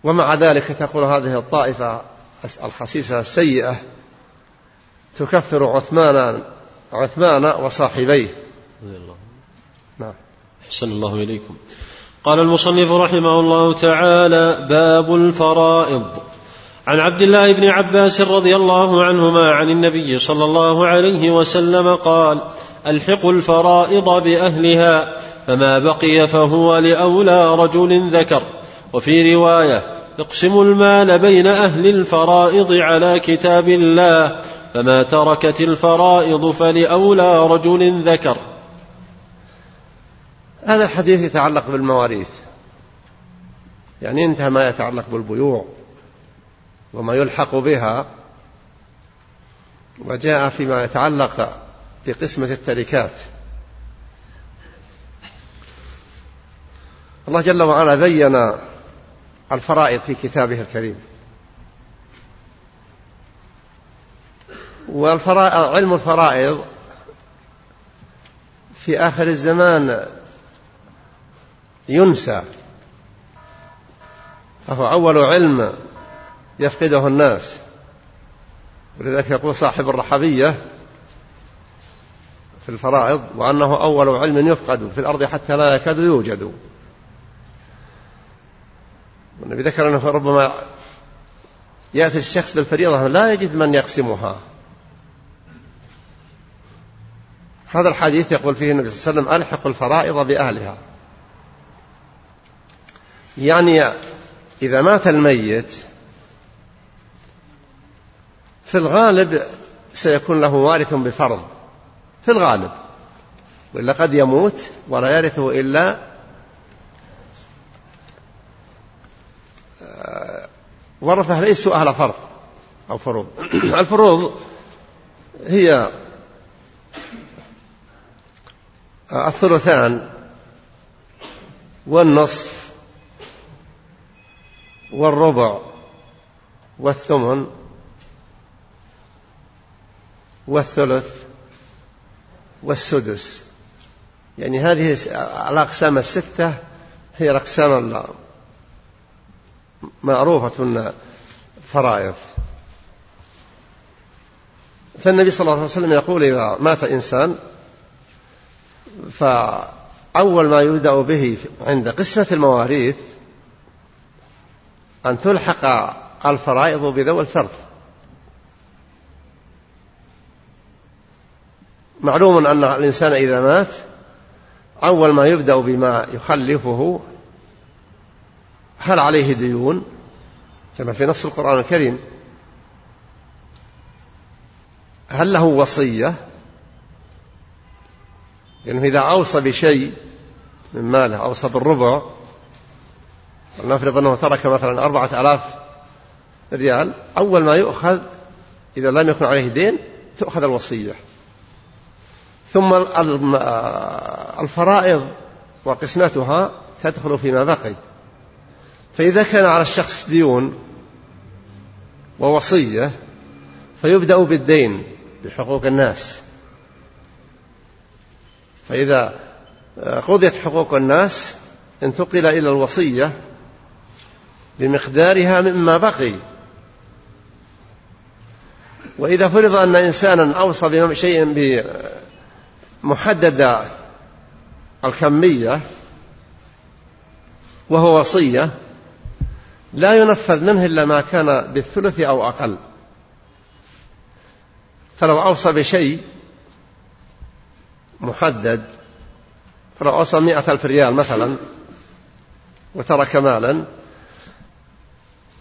ومع ذلك تقول هذه الطائفة الخسيسة السيئة تكفر عثمان عثمان وصاحبيه. نعم. أحسن الله إليكم. قال المصنف رحمه الله تعالى باب الفرائض. عن عبد الله بن عباس رضي الله عنهما عن النبي صلى الله عليه وسلم قال الحقوا الفرائض بأهلها فما بقي فهو لأولى رجل ذكر. وفي رواية اقسموا المال بين أهل الفرائض على كتاب الله فما تركت الفرائض فلاولى رجل ذكر. هذا الحديث يتعلق بالمواريث. يعني انتهى ما يتعلق بالبيوع وما يلحق بها وجاء فيما يتعلق بقسمة التركات. الله جل وعلا بين الفرائض في كتابه الكريم. والفرائض علم الفرائض في آخر الزمان ينسى. فهو أول علم يفقده الناس. ولذلك يقول صاحب الرحبية في الفرائض وأنه أول علم يفقد في الأرض حتى لا يكاد يوجد. والنبي ذكر أنه ربما يأتي الشخص بالفريضة لا يجد من يقسمها. هذا الحديث يقول فيه النبي صلى الله عليه وسلم ألحق الفرائض بأهلها. يعني إذا مات الميت في الغالب سيكون له وارث بفرض. في الغالب. وإلا قد يموت ولا يرثه إلا آه، ورثه ليسوا أهل فرض أو فروض. الفروض هي الثلثان والنصف والربع والثمن والثلث والسدس. يعني هذه الأقسام الستة هي الأقسام معروفة فرائض. فالنبي صلى الله عليه وسلم يقول إذا مات إنسان فأول ما يبدأ به عند قسمة المواريث أن تلحق الفرائض بذوي الفرض. معلوم أن الإنسان إذا مات أول ما يبدأ بما يخلفه هل عليه ديون؟ كما في نص القرآن الكريم. هل له وصية؟ لأنه إذا أوصى بشيء من ماله أوصى بالربع نفرض أنه ترك مثلا أربعة آلاف ريال أول ما يؤخذ إذا لم يكن عليه دين تؤخذ الوصية. ثم الفرائض وقسمتها تدخل فيما بقي. فإذا كان على الشخص ديون ووصية فيبدأ بالدين بحقوق الناس. فإذا قضيت حقوق الناس انتقل إلى الوصية بمقدارها مما بقي. وإذا فرض أن إنسانا أوصى بشيء محدد الكمية وهو وصية لا ينفذ منه إلا ما كان بالثلث أو أقل. فلو أوصى بشيء محدد فلو أوصى مئة ألف ريال مثلا وترك مالا.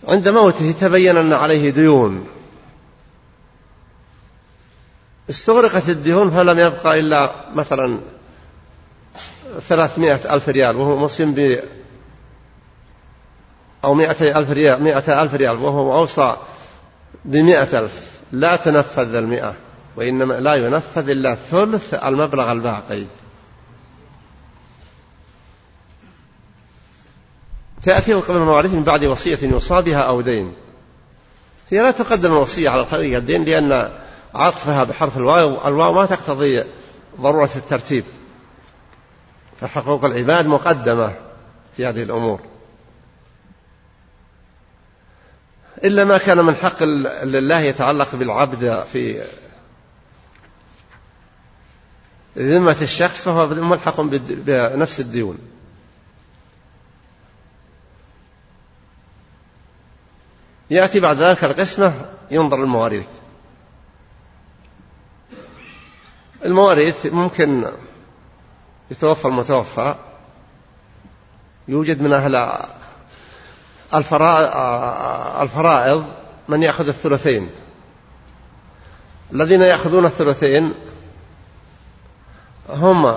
عند موته تبين أن عليه ديون. استغرقت الديون فلم يبقى إلا مثلا ثلاثمائة ألف ريال وهو مسلم ب أو مائتي ألف ريال مائة ألف ريال وهو أوصى بمائة ألف. لا تنفذ المئة. وإنما لا ينفذ إلا ثلث المبلغ الباقي. تأتي قبل المواريث من بعد وصية يوصى بها أو دين. هي لا تقدم الوصية على الخلية الدين لأن عطفها بحرف الواو الواو ما تقتضي ضرورة الترتيب. فحقوق العباد مقدمة في هذه الأمور. إلا ما كان من حق لله يتعلق بالعبد في ذمة الشخص فهو ملحق بنفس الديون. يأتي بعد ذلك القسمة ينظر المواريث المواريث ممكن يتوفى المتوفى يوجد من أهل الفرائض من يأخذ الثلثين. الذين يأخذون الثلثين هم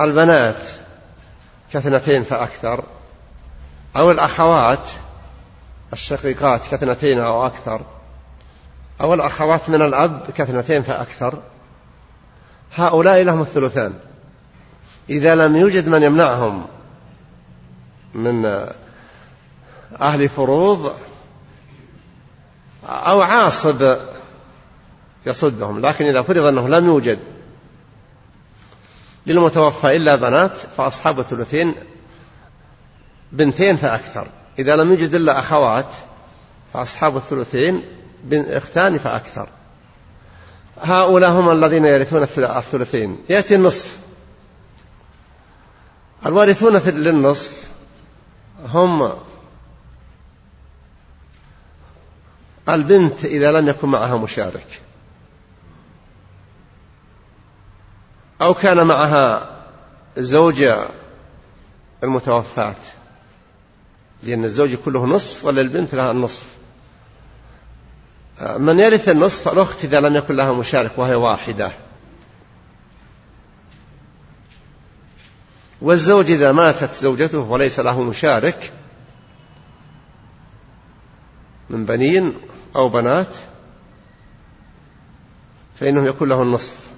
البنات كاثنتين فأكثر أو الأخوات الشقيقات كاثنتين أو أكثر أو الأخوات من الأب كاثنتين فأكثر. هؤلاء لهم الثلثان. إذا لم يوجد من يمنعهم من أهل فروض أو عاصب يصدهم لكن إذا فرض أنه لم يوجد للمتوفى إلا بنات فأصحاب الثلثين بنتين فأكثر. إذا لم يوجد إلا أخوات فأصحاب الثلثين أختان فأكثر. هؤلاء هم الذين يرثون الثلثين. يأتي النصف. الوارثون للنصف هم البنت إذا لم يكن معها مشارك. أو كان معها زوجة المتوفاة لأن الزوج كله نصف ولا البنت لها النصف. من يرث النصف الأخت إذا لم يكن لها مشارك وهي واحدة. والزوج إذا ماتت زوجته وليس له مشارك من بنين أو بنات فإنه يكون له النصف.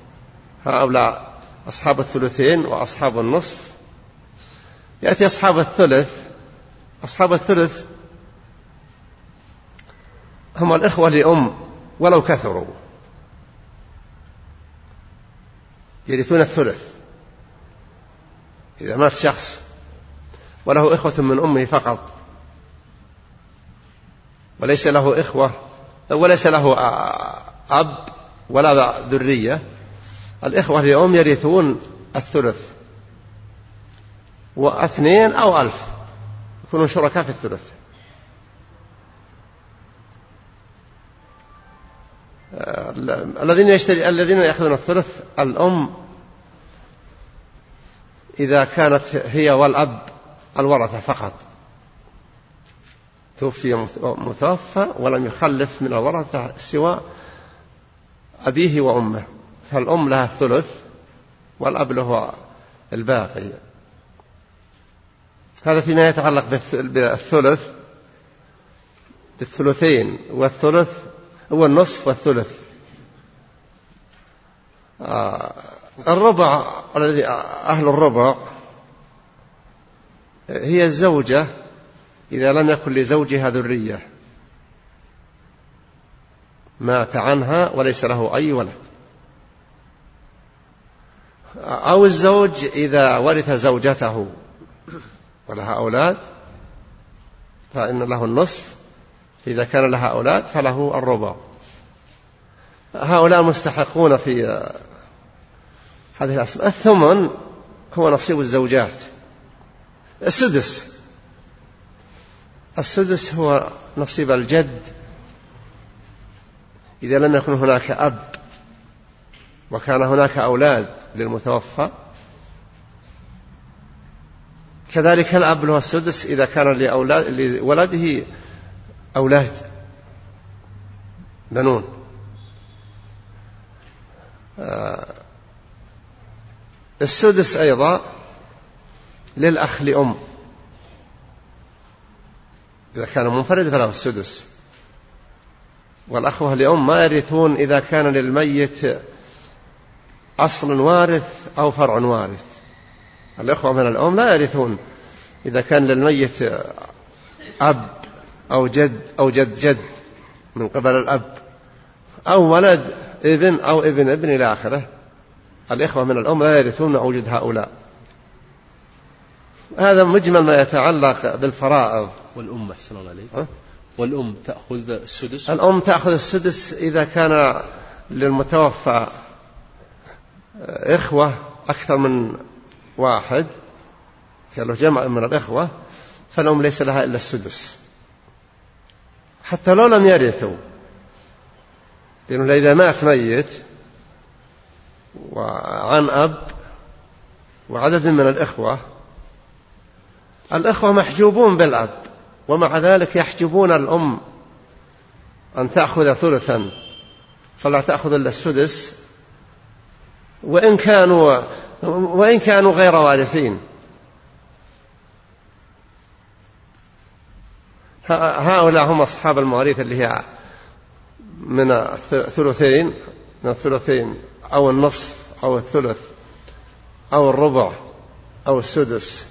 هؤلاء أصحاب الثلثين وأصحاب النصف. يأتي أصحاب الثلث. أصحاب الثلث هم الإخوة لأم ولو كثروا. يرثون الثلث. إذا مات شخص وله إخوة من أمه فقط. وليس له إخوة وليس له أب ولا ذرية. الإخوة لأم يرثون الثلث واثنين أو ألف. يكونون شركاء في الثلث. الذين يشتري الذين يأخذون الثلث الأم إذا كانت هي والأب الورثة فقط. توفي متوفى ولم يخلف من الورثة سوى أبيه وأمه. فالأم لها الثلث والأب له الباقي. هذا فيما يتعلق بالثلث بالثلثين والثلث هو النصف والثلث. آه، الربع الذي أهل الربع هي الزوجة إذا لم يكن لزوجها ذرية. مات عنها وليس له أي ولد. أو الزوج إذا ورث زوجته ولها أولاد فإن له النصف إذا كان لها أولاد فله الربع. هؤلاء مستحقون في هذه الأسماء. الثمن هو نصيب الزوجات. السدس السدس هو نصيب الجد. إذا لم يكن هناك أب وكان هناك أولاد للمتوفى. كذلك الأب له السدس إذا كان لأولاد لولده أولاد بنون. آه، السدس أيضا للأخ لأم. إذا كان منفرد فله السدس. والأخوة لأم ما يرثون إذا كان للميت أصل وارث أو فرع وارث. الأخوة من الأم لا يرثون. إذا كان للميت أب أو جد أو جد جد من قبل الأب أو ولد ابن أو ابن ابن إلى آخره. الإخوة من الأم لا يرثون وجود هؤلاء. هذا مجمل ما يتعلق بالفرائض. والأم أحسن الله عليك. والأم تأخذ السدس؟ الأم تأخذ السدس إذا كان للمتوفى إخوة أكثر من واحد. له جمع من الإخوة فالأم ليس لها إلا السدس. حتى لو لم يرثوا. لأنه إذا مات ميت وعن أب وعدد من الإخوة الإخوة محجوبون بالأب ومع ذلك يحجبون الأم أن تأخذ ثلثا فلا تأخذ إلا السدس. وإن كانوا وإن كانوا غير وارثين. هؤلاء هم أصحاب المواريث اللي هي من الثلثين من الثلثين أو النصف أو الثلث أو الربع أو السدس.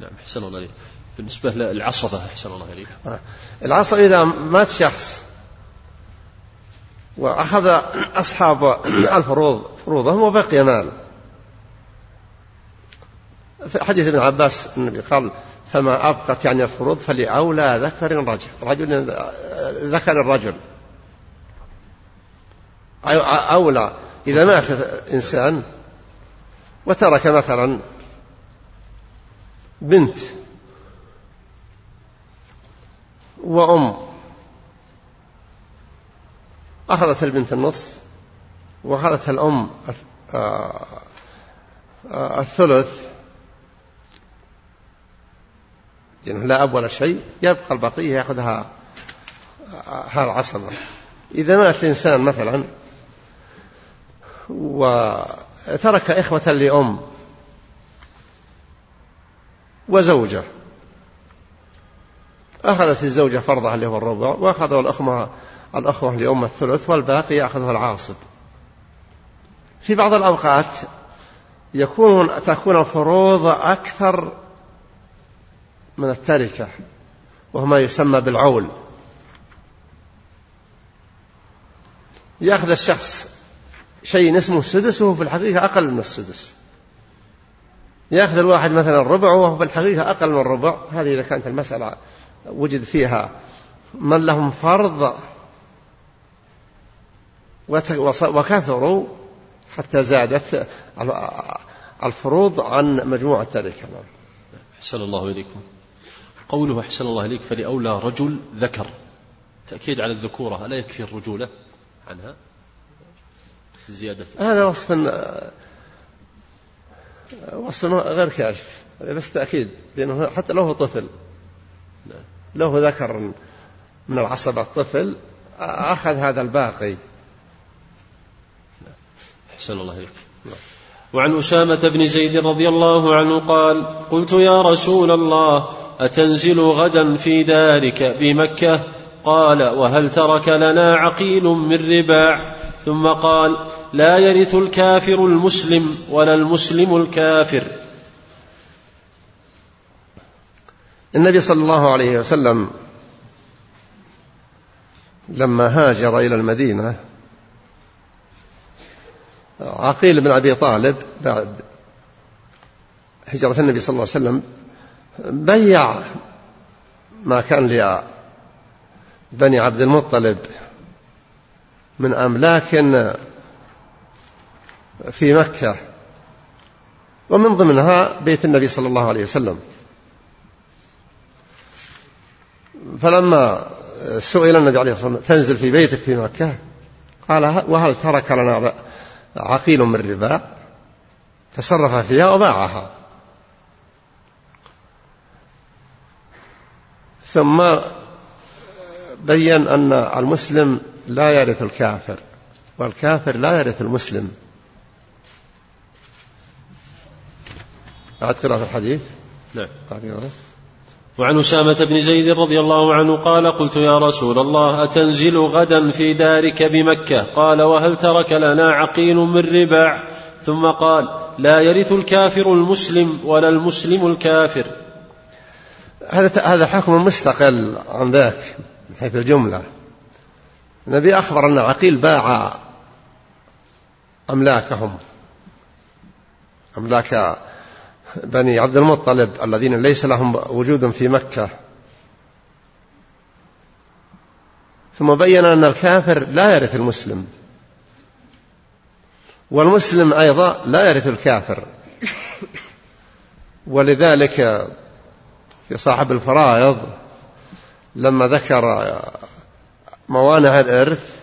نعم أحسن الله عليك بالنسبة للعصبة أحسن الله عليك آه. العصبة إذا مات شخص وأخذ أصحاب الفروض فروضهم وبقي مال. في حديث ابن عباس النبي قال فما أبقت يعني الفروض فلأولى ذكر رجل رجل ذكر الرجل. أولى إذا مات إنسان وترك مثلا بنت وأم. أخذت البنت النصف وأخذت الأم آه، آه، الثلث. لأنه لا أب ولا شيء يبقى البقية يأخذها هذا العصبة إذا مات إنسان مثلا وترك إخوة لأم وزوجة أخذت الزوجة فرضها اللي هو الربع وأخذوا الأخوة الأخوة لأم الثلث والباقي يأخذه العاصب. في بعض الأوقات يكون تكون الفروض أكثر من التركة وهو ما يسمى بالعول. يأخذ الشخص شيء اسمه السدس وهو في الحقيقة أقل من السدس. يأخذ الواحد مثلا الربع وهو في الحقيقة أقل من الربع هذه إذا كانت المسألة وجد فيها من لهم فرض وكثروا حتى زادت الفروض عن مجموع التركة أحسن الله إليكم. قوله أحسن الله إليك فلأولى رجل ذكر. تأكيد على الذكورة. ألا يكفي الرجولة عنها؟ زيادة. هذا وصف وصف غير كاشف. بس تأكيد لأنه حتى لو هو طفل. لو هو ذكر من العصبة طفل أخذ هذا الباقي. أحسن الله إليك. وعن أسامة بن زيد رضي الله عنه قال قلت يا رسول الله أتنزل غدا في دارك بمكة؟ قال وهل ترك لنا عقيل من رباع؟ ثم قال لا يرث الكافر المسلم ولا المسلم الكافر. النبي صلى الله عليه وسلم لما هاجر إلى المدينة عقيل بن أبي طالب بعد هجرة النبي صلى الله عليه وسلم بيع ما كان لبني عبد المطلب من املاك في مكة ومن ضمنها بيت النبي صلى الله عليه وسلم. فلما سئل النبي عليه الصلاة والسلام تنزل في بيتك في مكة؟ قال وهل ترك لنا عقيل من ربا تصرف فيها وباعها. ثم بين أن المسلم لا يرث الكافر والكافر لا يرث المسلم. بعد قراءة الحديث؟ نعم. وعن أسامة بن زيد رضي الله عنه قال قلت يا رسول الله أتنزل غدا في دارك بمكة؟ قال وهل ترك لنا عقيل من رباع ثم قال لا يرث الكافر المسلم ولا المسلم الكافر. هذا هذا حكم مستقل عن ذاك من حيث الجملة. النبي أخبر أن عقيل باع أملاكهم. أملاك بني عبد المطلب الذين ليس لهم وجود في مكة. ثم بين أن الكافر لا يرث المسلم. والمسلم أيضا لا يرث الكافر. ولذلك في صاحب الفرائض لما ذكر موانع الإرث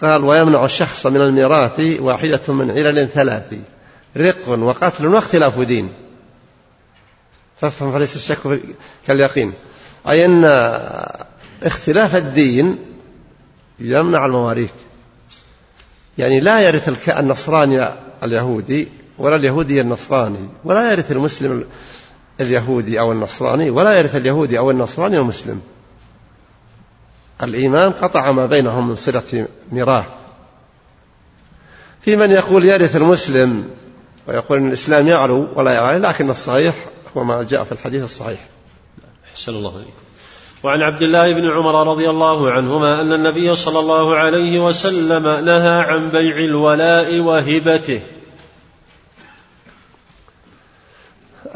قال ويمنع الشخص من الميراث واحدة من علل ثلاث. رق وقتل واختلاف دين. فافهم فليس الشك كاليقين. أي أن اختلاف الدين يمنع المواريث. يعني لا يرث النصراني اليهودي ولا اليهودي النصراني ولا يرث المسلم اليهودي أو النصراني ولا يرث اليهودي أو النصراني المسلم الإيمان قطع ما بينهم من صلة ميراث. في من يقول يرث المسلم ويقول أن الإسلام يعلو ولا يعلو لكن الصحيح هو ما جاء في الحديث الصحيح. أحسن الله عليكم وعن عبد الله بن عمر رضي الله عنهما أن النبي صلى الله عليه وسلم نهى عن بيع الولاء وهبته.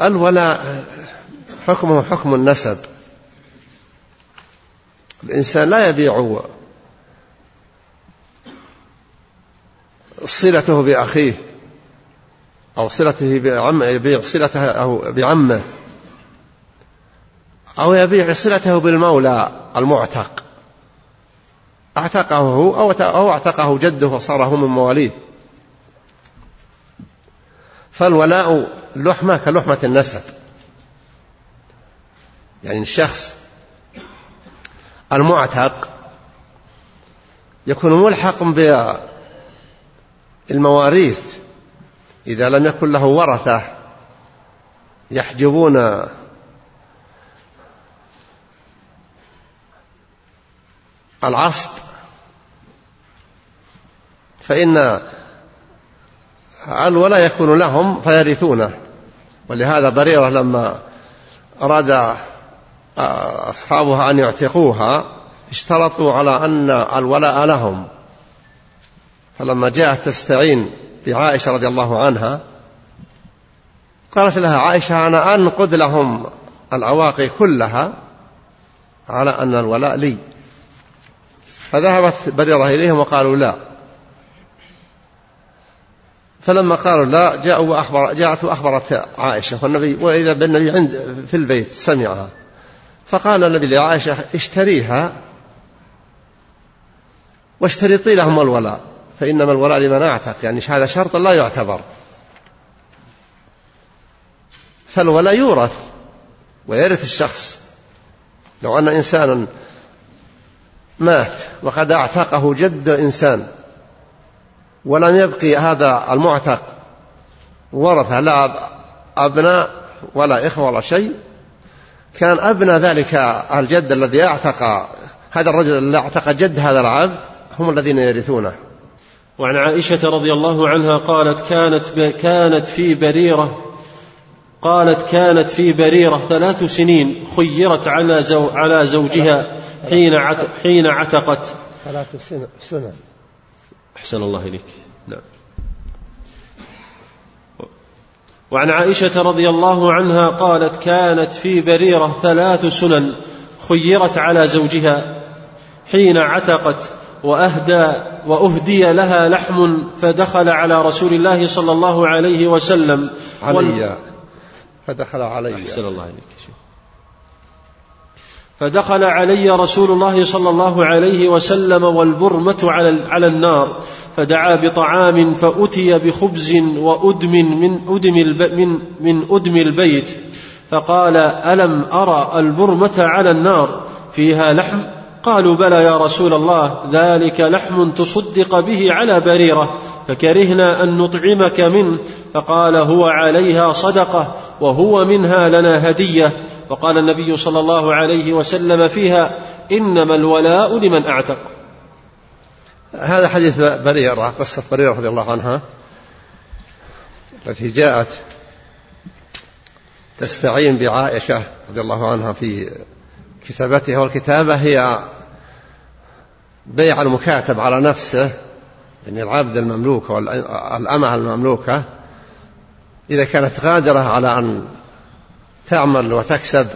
الولاء حكمه حكم النسب. الإنسان لا يبيع صلته بأخيه. أو صلته بعم يبيع صلته أو بعمه. أو يبيع صلته بالمولى المعتق. أعتقه هو أو أعتقه جده وصار هو من مواليه فالولاء لحمة كلحمة النسب. يعني الشخص المعتق يكون ملحق بالمواريث. إذا لم يكن له ورثة يحجبون العصب فإن الولا يكون لهم فيرثونه. ولهذا بريرة لما أراد أصحابها أن يعتقوها اشترطوا على أن الولاء لهم. فلما جاءت تستعين بعائشة رضي الله عنها قالت لها عائشة أنا أنقذ لهم العواقي كلها على أن الولاء لي. فذهبت بريرة إليهم وقالوا لا. فلما قالوا لا جاءوا وأخبر جاءت وأخبرت عائشة والنبي وإذا بالنبي عند في البيت سمعها. فقال النبي لعائشة اشتريها واشترطي لهم الولاء. فإنما الولاء لمن أعتق يعني هذا شرط لا يعتبر. فالولاء يورث ويرث الشخص. لو أن إنسانا مات وقد أعتقه جد إنسان ولم يبقي هذا المعتق ورثة لا أبناء ولا إخوة ولا شيء كان أبنى ذلك الجد الذي أعتق هذا الرجل الذي أعتق جد هذا العبد هم الذين يرثونه. وعن عائشة رضي الله عنها قالت كانت كانت في بريرة قالت كانت في بريرة ثلاث سنين خيرت على زو على زوجها حين حين عتقت. ثلاث سنن أحسن الله إليك. نعم. وعن عائشة رضي الله عنها قالت كانت في بريرة ثلاث سنن خيرت على زوجها حين عتقت. وأهدى وأهدي لها لحم فدخل على رسول الله صلى الله عليه وسلم. علي. فدخل علي. أحسن الله إليك فدخل علي رسول الله صلى الله عليه وسلم والبرمة على على النار فدعا بطعام فأتي بخبز وأدم من أدم من من أدم البيت فقال ألم أرى البرمة على النار؟ فيها لحم؟ قالوا بلى يا رسول الله ذلك لحم تصدق به على بريرة فكرهنا أن نطعمك منه فقال هو عليها صدقة وهو منها لنا هدية. وقال النبي صلى الله عليه وسلم فيها إنما الولاء لمن أعتق. هذا حديث بريرة قصة بريرة رضي الله عنها التي جاءت تستعين بعائشة رضي الله عنها في كتابتها والكتابة هي بيع المكاتب على نفسه يعني العبد المملوك والأمة المملوكة إذا كانت غادرة على أن تعمل وتكسب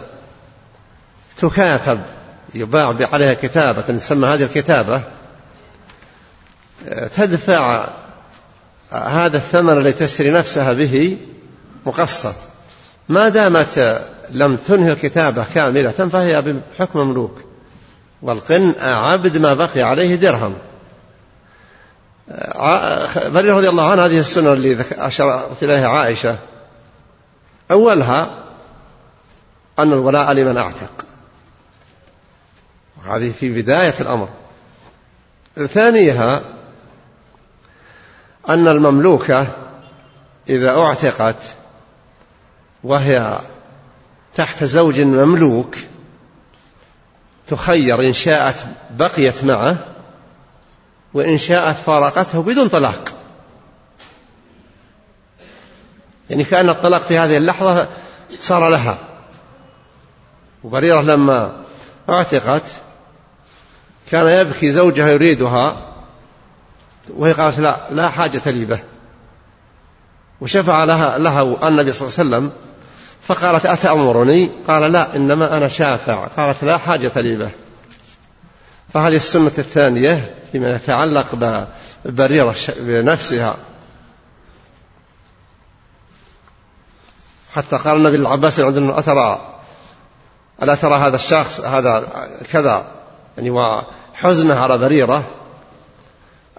تكاتب يباع عليها كتابة تسمى هذه الكتابة تدفع هذا الثمن الذي تشتري نفسها به مقسط. ما دامت لم تنهي الكتابة كاملة فهي بحكم مملوك والقن عبد ما بقي عليه درهم. برير رضي الله عنه هذه السنة اللي أشارت إليها عائشة. أولها أن الولاء لمن أعتق. هذه في بداية الأمر. ثانيها أن المملوكة إذا أعتقت وهي تحت زوج مملوك تخير إن شاءت بقيت معه وإن شاءت فارقته بدون طلاق. يعني كأن الطلاق في هذه اللحظة صار لها. وبريرة لما اعتقت كان يبكي زوجها يريدها وهي قالت لا لا حاجة لي به. وشفع لها له النبي صلى الله عليه وسلم فقالت أتأمرني؟ قال لا إنما أنا شافع. قالت لا حاجة لي به. فهذه السنة الثانية فيما يتعلق ببريرة بنفسها. حتى قال النبي العباس عندنا أترى؟ ألا ترى هذا الشخص هذا كذا؟ يعني وحزنه على بريرة.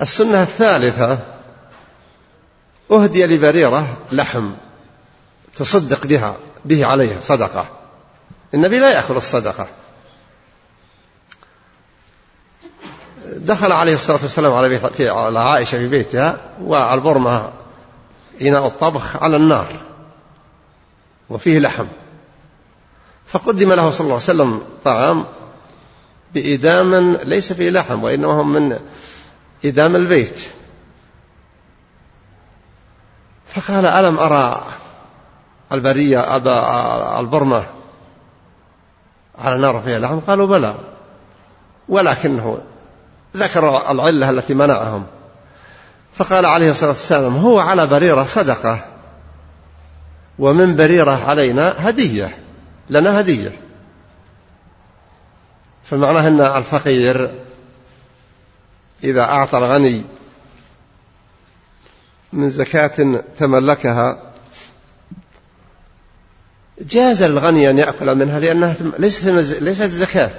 السنة الثالثة أهدي لبريرة لحم. تصدق بها به عليها صدقة. النبي لا يأكل الصدقة. دخل عليه الصلاة والسلام على, بيت على عائشة في بيتها والبرمة إناء الطبخ على النار وفيه لحم. فقدم له صلى الله عليه وسلم طعام بإدام ليس فيه لحم وإنما هم من إدام البيت. فقال ألم أرى البرية أبا البرمة على نار فيها لحم قالوا بلى. ولكنه ذكر العلة التي منعهم. فقال عليه الصلاة والسلام هو على بريرة صدقة ومن بريرة علينا هدية لنا هدية. فمعناه أن الفقير إذا أعطى الغني من زكاة تملكها جاز للغني أن يأكل منها لأنها ليست ليست زكاة.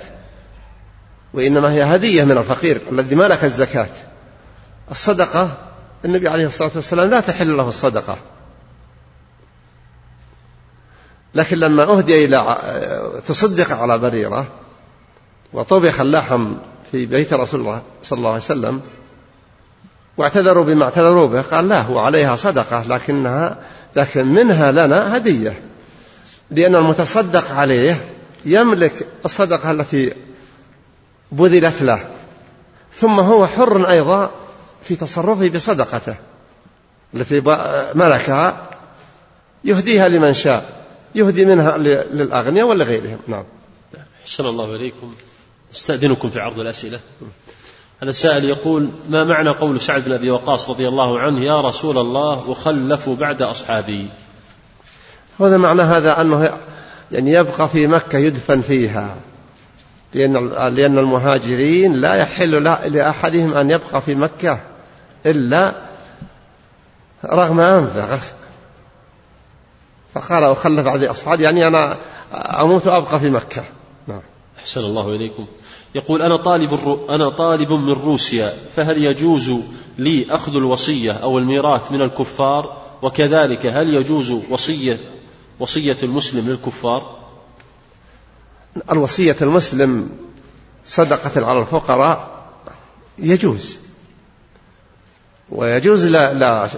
وإنما هي هدية من الفقير الذي ملك الزكاة. الصدقة النبي عليه الصلاة والسلام لا تحل له الصدقة. لكن لما أهدي إلى تصدق على بريرة وطبخ اللحم في بيت رسول الله صلى الله عليه وسلم واعتذروا بما اعتذروا به قال لا هو عليها صدقة لكنها لكن منها لنا هدية. لأن المتصدق عليه يملك الصدقة التي بذلت له. ثم هو حر أيضا في تصرفه بصدقته التي ملكها يهديها لمن شاء يهدي منها للأغنياء ولغيرهم. نعم. أحسن الله إليكم. أستأذنكم في عرض الأسئلة. هذا السائل يقول ما معنى قول سعد بن أبي وقاص رضي الله عنه يا رسول الله أخلف بعد أصحابي هذا معنى هذا أنه يعني يبقى في مكة يدفن فيها. لأن لأن المهاجرين لا يحل لأحدهم أن يبقى في مكة إلا رغم أنفه. فقال أخلف بعد أصحابي يعني أنا أموت وأبقى في مكة. نعم. أحسن الله إليكم. يقول أنا طالب أنا طالب من روسيا فهل يجوز لي أخذ الوصية أو الميراث من الكفار؟ وكذلك هل يجوز وصية وصية المسلم للكفار؟ الوصية المسلم صدقة على الفقراء يجوز. ويجوز لا, لا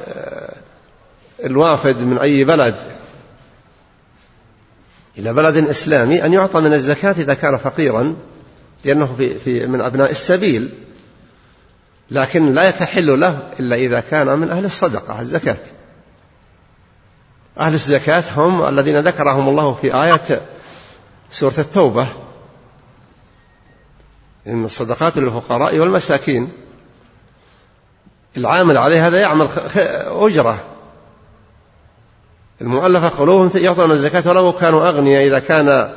الوافد من أي بلد إلى بلد إسلامي أن يعطى من الزكاة إذا كان فقيرا لأنه في, في من أبناء السبيل. لكن لا يتحل له إلا إذا كان من أهل الصدقة الزكاة. أهل الزكاة هم الذين ذكرهم الله في آية سورة التوبة. إن الصدقات للفقراء والمساكين. العامل عليه هذا يعمل أجرة. المؤلفة قلوبهم يعطون الزكاة ولو كانوا أغنياء إذا كان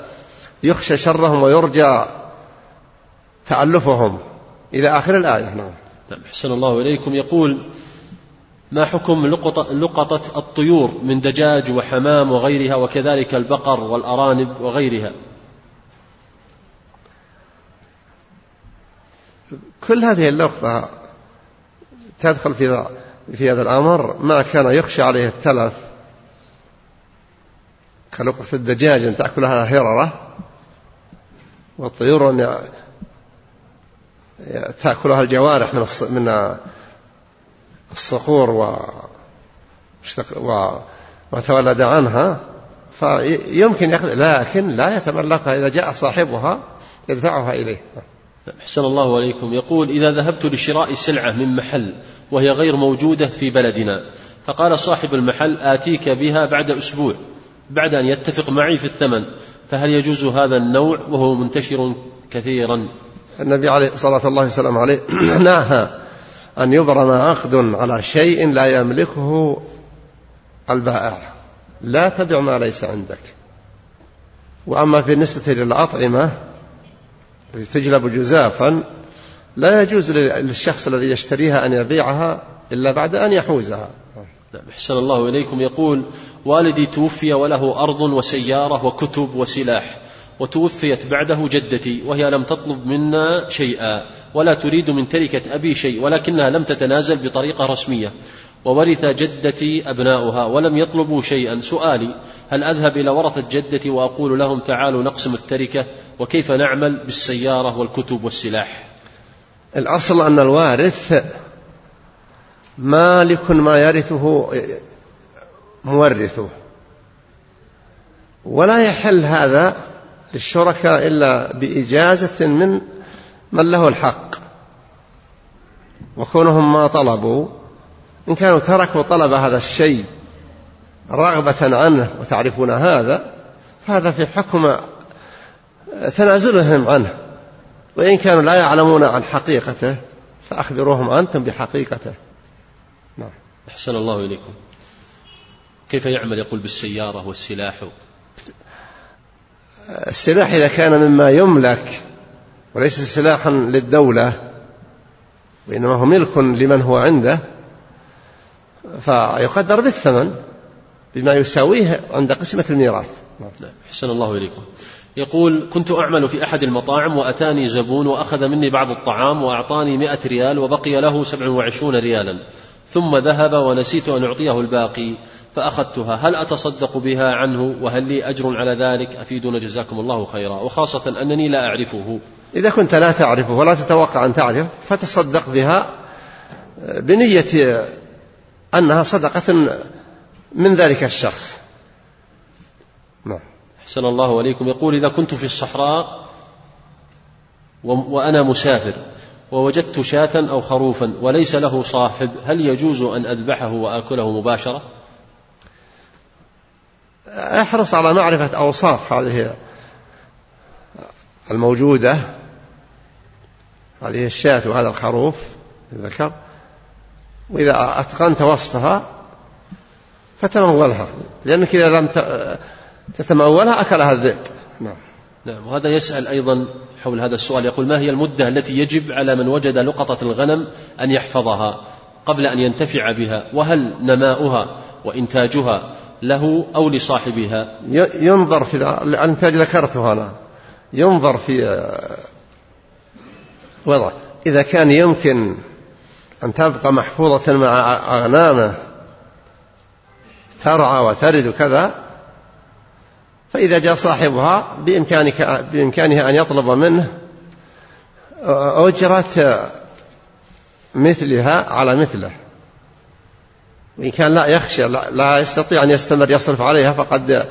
يخشى شرهم ويرجى تألفهم. إلى آخر الآية. نعم. أحسن الله إليكم. يقول ما حكم لقطة, الطيور من دجاج وحمام وغيرها وكذلك البقر والأرانب وغيرها؟ كل هذه اللقطة تدخل في في هذا الأمر. ما كان يخشى عليه التلف. كلقطة الدجاج أن تأكلها هررة والطيور أن تأكلها الجوارح من من الصقور و وتولد عنها فيمكن يأخذ لكن لا يتملكها إذا جاء صاحبها يدفعها إليه. أحسن الله عليكم. يقول إذا ذهبت لشراء سلعة من محل وهي غير موجودة في بلدنا فقال صاحب المحل آتيك بها بعد أسبوع بعد أن يتفق معي في الثمن فهل يجوز هذا النوع؟ وهو منتشر كثيرا. النبي عليه صلاة الله وسلم عليه نهى أن يبرم عقد على شيء لا يملكه البائع. لا تبع ما ليس عندك. وأما بالنسبة للأطعمة تجلب جزافا لا يجوز للشخص الذي يشتريها أن يبيعها إلا بعد أن يحوزها. نعم أحسن الله إليكم. يقول والدي توفي وله أرض وسيارة وكتب وسلاح وتوفيت بعده جدتي وهي لم تطلب منا شيئا. ولا تريد من تركة أبي شيء ولكنها لم تتنازل بطريقة رسمية. وورث جدتي أبناؤها ولم يطلبوا شيئا. سؤالي هل أذهب إلى ورثة جدتي وأقول لهم تعالوا نقسم التركة؟ وكيف نعمل بالسيارة والكتب والسلاح؟ الأصل أن الوارث مالك ما يرثه مورثه. ولا يحل هذا للشركاء إلا بإجازة من من له الحق. وكونهم ما طلبوا إن كانوا تركوا طلب هذا الشيء رغبة عنه وتعرفون هذا فهذا في حكم تنازلهم عنه. وإن كانوا لا يعلمون عن حقيقته فأخبروهم أنتم بحقيقته. نعم. أحسن الله إليكم. كيف يعمل؟ يقول بالسيارة والسلاح. السلاح إذا كان مما يملك وليس سلاحا للدولة وإنما هو ملك لمن هو عنده فيقدر بالثمن بما يساويه عند قسمة الميراث. نعم حسن الله إليكم. يقول كنت أعمل في أحد المطاعم وأتاني زبون وأخذ مني بعض الطعام وأعطاني مئة ريال وبقي له سبع وعشرون ريالا ثم ذهب ونسيت أن أعطيه الباقي فأخذتها. هل أتصدق بها عنه؟ وهل لي أجر على ذلك؟ أفيدنا جزاكم الله خيرا. وخاصة أنني لا أعرفه. إذا كنت لا تعرفه ولا تتوقع أن تعرفه فتصدق بها بنية أنها صدقة من ذلك الشخص. نعم. أحسن الله عليكم. يقول إذا كنت في الصحراء وأنا مسافر ووجدت شاة أو خروفا وليس له صاحب هل يجوز أن أذبحه وآكله مباشرة؟ احرص على معرفة أوصاف هذه الموجودة. هذه الشاة وهذا الخروف الذكر. وإذا أتقنت وصفها فتمولها لأنك إذا لم تتمولها أكلها الذئب. نعم. نعم. وهذا يسأل أيضا حول هذا السؤال يقول ما هي المدة التي يجب على من وجد لقطة الغنم أن يحفظها قبل أن ينتفع بها؟ وهل نماؤها وإنتاجها له أو لصاحبها. ينظر في الإنتاج ذكرته أنا ينظر في آه، وضع. إذا كان يمكن أن تبقى محفوظة مع أغنامه ترعى وترد كذا فإذا جاء صاحبها بإمكانك بإمكانه أن يطلب منه أجرة مثلها على مثله. وإن كان لا يخشى لا يستطيع أن يستمر يصرف عليها فقد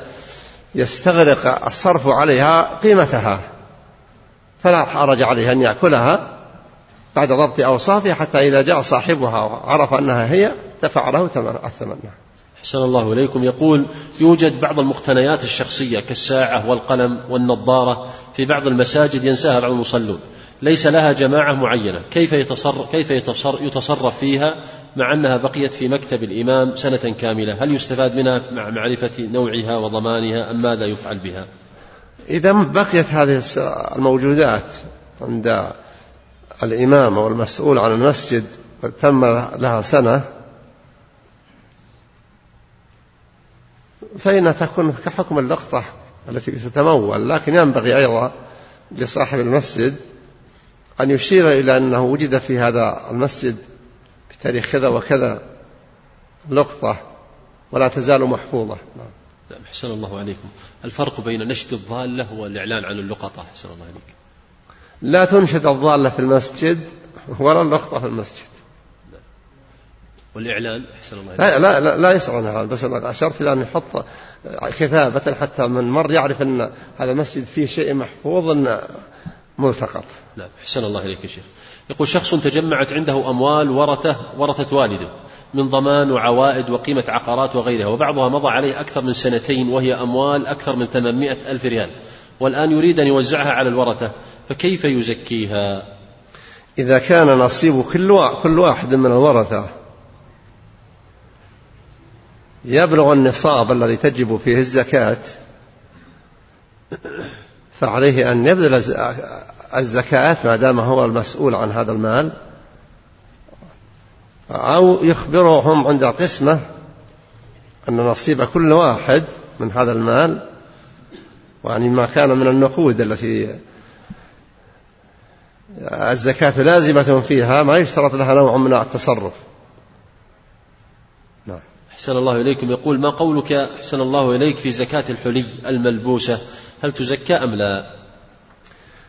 يستغرق الصرف عليها قيمتها. فلا حرج عليه أن يأكلها بعد ضبط أوصافها حتى إذا جاء صاحبها وعرف أنها هي دفع له الثمن. أحسن الله إليكم. يقول يوجد بعض المقتنيات الشخصية كالساعة والقلم والنظارة في بعض المساجد ينساها بعض المصلون. ليس لها جماعة معينة. كيف يتصرف, كيف يتصرف فيها مع أنها بقيت في مكتب الإمام سنة كاملة؟ هل يستفاد منها مع معرفة نوعها وضمانها أم ماذا يفعل بها؟ إذا بقيت هذه الموجودات عند الإمام أو المسؤول عن المسجد تم لها سنة فإنها تكون كحكم اللقطة التي تتمول لكن ينبغي أيضا لصاحب المسجد أن يشير إلى أنه وجد في هذا المسجد بتاريخ كذا وكذا لقطة ولا تزال محفوظة. نعم. أحسن الله عليكم. الفرق بين نشد الضالة والإعلان عن اللقطة أحسن الله عليك. لا تنشد الضالة في المسجد ولا اللقطة في المسجد. والإعلان أحسن الله لا لا لا, لا يسأل عنها بس أنا أشرت إلى أن يحط كتابة حتى من مر يعرف أن هذا المسجد فيه شيء محفوظ ملتقط نعم أحسن الله إليك يا شيخ. يقول شخص تجمعت عنده أموال ورثة ورثة والده من ضمان وعوائد وقيمة عقارات وغيرها وبعضها مضى عليه أكثر من سنتين وهي أموال أكثر من 800 ألف ريال والآن يريد أن يوزعها على الورثة فكيف يزكيها؟ إذا كان نصيب كل كل واحد من الورثة يبلغ النصاب الذي تجب فيه الزكاة فعليه أن يبذل الزكاة ما دام هو المسؤول عن هذا المال أو يخبرهم عند القسمة أن نصيب كل واحد من هذا المال يعني ما كان من النقود التي الزكاة لازمة فيها ما يشترط لها نوع من التصرف. نعم. أحسن الله إليكم. يقول ما قولك أحسن الله إليك في زكاة الحلي الملبوسة؟ هل تزكى أم لا؟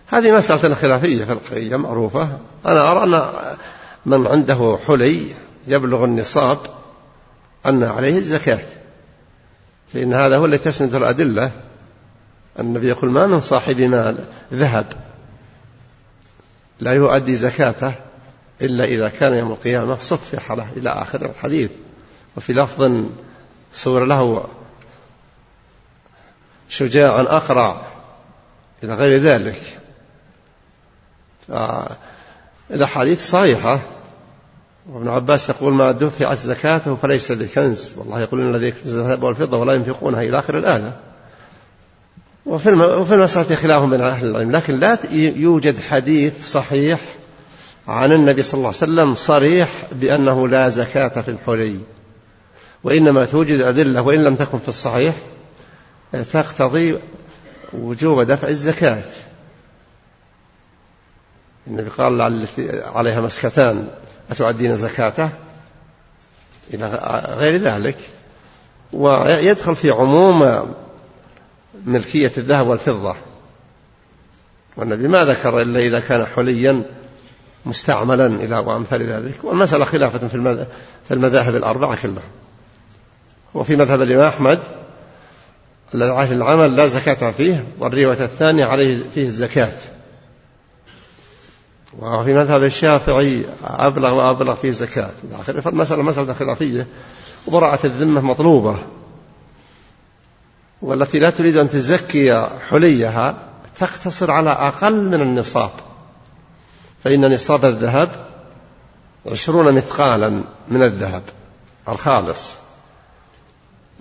هذه مسألة خلافية فقهية معروفة. أنا أرى أن من عنده حلي يبلغ النصاب أن عليه الزكاة. فإن هذا هو الذي تسند الأدلة. النبي يقول ما من صاحب مال ذهب لا يؤدي زكاته إلا إذا كان يوم القيامة صفح له إلى آخر الحديث. وفي لفظ صور له شجاع أقرع إلى غير ذلك. الأحاديث صحيحة. وابن عباس يقول ما دفعت زكاته فليس لكنز والله يقول إن الذي يكنز الذهب والفضة ولا ينفقونها إلى آخر الآية. وفي المسألة خلاف بين أهل العلم لكن لا يوجد حديث صحيح عن النبي صلى الله عليه وسلم صريح بأنه لا زكاة في الحلي وإنما توجد أدلة وإن لم تكن في الصحيح تقتضي وجوب دفع الزكاة. النبي قال عليها مسكتان أتؤدين زكاته؟ إلى غير ذلك. ويدخل في عموم ملكية الذهب والفضة. والنبي ما ذكر إلا إذا كان حليا مستعملا إلى وأمثال ذلك. والمسألة خلافة في المذاهب الأربعة كلها. وفي مذهب الإمام أحمد الذي العمل لا زكاة فيه والرواية الثانية عليه فيه الزكاة. وفي مذهب الشافعي أبلغ وأبلغ فيه زكاة. فالمسألة مسألة خلافية وبراءة الذمة مطلوبة. والتي لا تريد أن تزكي حليها تقتصر على أقل من النصاب. فإن نصاب الذهب عشرون مثقالا من الذهب الخالص.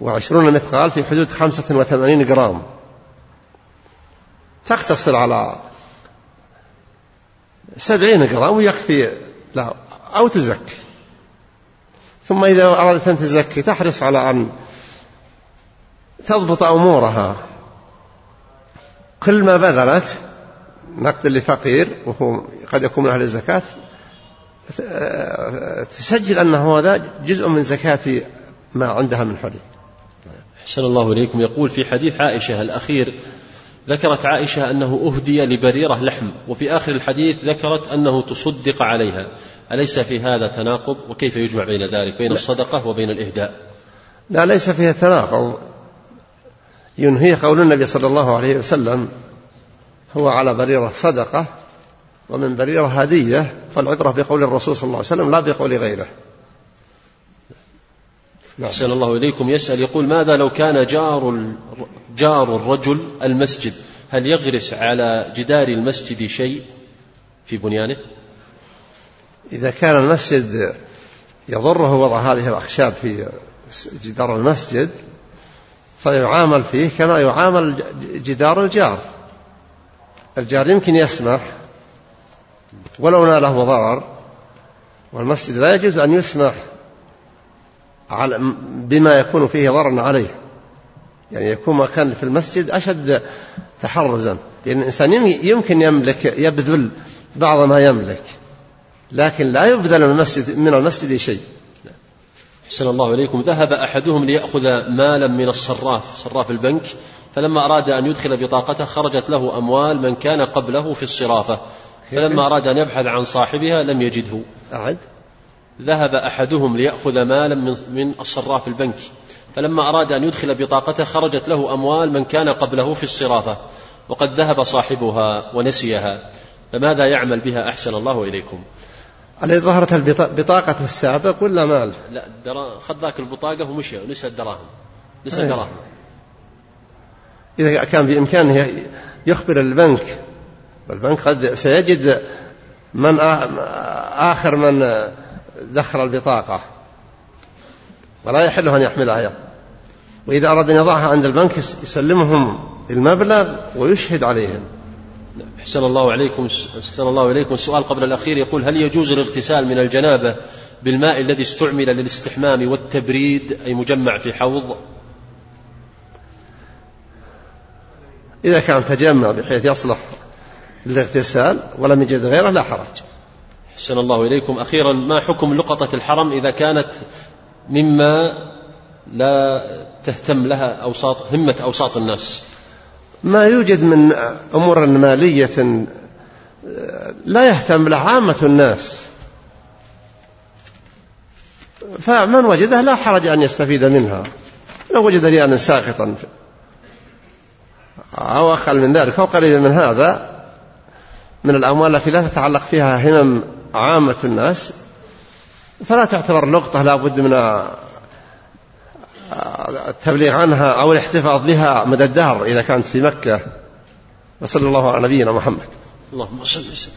وعشرون مثقال في حدود خمسة وثمانين جرام. تقتصر على سبعين جرام ويكفي لا أو تزكي. ثم إذا أرادت أن تزكي تحرص على أن تضبط أمورها. كل ما بذلت نقد لفقير وهو قد يكون من أهل الزكاة تسجل أنه هذا جزء من زكاة ما عندها من حلي أحسن الله إليكم. يقول في حديث عائشة الأخير ذكرت عائشة أنه أهدي لبريرة لحم وفي آخر الحديث ذكرت أنه تصدق عليها. أليس في هذا تناقض؟ وكيف يجمع بين ذلك؟ بين الصدقة وبين الإهداء؟ لا ليس فيها تناقض. ينهي قول النبي صلى الله عليه وسلم هو على بريرة صدقة ومن بريرة هدية فالعبرة بقول الرسول صلى الله عليه وسلم لا بقول غيره. أحسن الله إليكم. يسأل يقول ماذا لو كان جار جار الرجل المسجد؟ هل يغرس على جدار المسجد شيء في بنيانه؟ إذا كان المسجد يضره وضع هذه الأخشاب في جدار المسجد فيعامل فيه كما يعامل جدار الجار. الجار يمكن يسمح ولو ناله ضرر والمسجد لا يجوز أن يسمح بما يكون فيه ضرر عليه. يعني يكون مكان في المسجد أشد تحرزا. لأن الإنسان يمكن يملك يبذل بعض ما يملك. لكن لا يبذل من المسجد من المسجد شيء. أحسن الله إليكم. ذهب أحدهم ليأخذ مالا من الصراف صراف البنك فلما أراد أن يدخل بطاقته خرجت له أموال من كان قبله في الصرافة. فلما أراد أن يبحث عن صاحبها لم يجده. أعد. ذهب أحدهم ليأخذ مالا من, الصراف البنك فلما أراد أن يدخل بطاقته خرجت له أموال من كان قبله في الصرافة وقد ذهب صاحبها ونسيها فماذا يعمل بها أحسن الله إليكم؟ الذي ظهرت البطاقة السابق ولا مال؟ لا خذ ذاك البطاقة ومشى ونسى الدراهم نسى الدراهم. إذا كان بإمكانه يخبر البنك والبنك قد سيجد من آخر من دخل البطاقة. ولا يحله أن يحملها وإذا أراد أن يضعها عند البنك يسلمهم المبلغ ويشهد عليهم. أحسن الله عليكم أحسن الله إليكم. السؤال قبل الأخير يقول هل يجوز الاغتسال من الجنابة بالماء الذي استعمل للاستحمام والتبريد أي مجمع في حوض؟ إذا كان تجمع بحيث يصلح للاغتسال ولم يجد غيره لا حرج. أحسن الله إليكم. أخيرا ما حكم لقطة الحرم إذا كانت مما لا تهتم لها أوساط همة أوساط الناس؟ ما يوجد من أمور مالية لا يهتم لها عامة الناس. فمن وجده لا حرج أن يستفيد منها. لو وجد ريالا ساقطا أو أقل من ذلك أو قريبا من هذا من الأموال التي لا تتعلق فيها همم عامة الناس فلا تعتبر لقطة لا بد من التبليغ عنها أو الاحتفاظ بها مدى الدهر إذا كانت في مكة. وصلى الله على نبينا محمد. اللهم صل وسلم.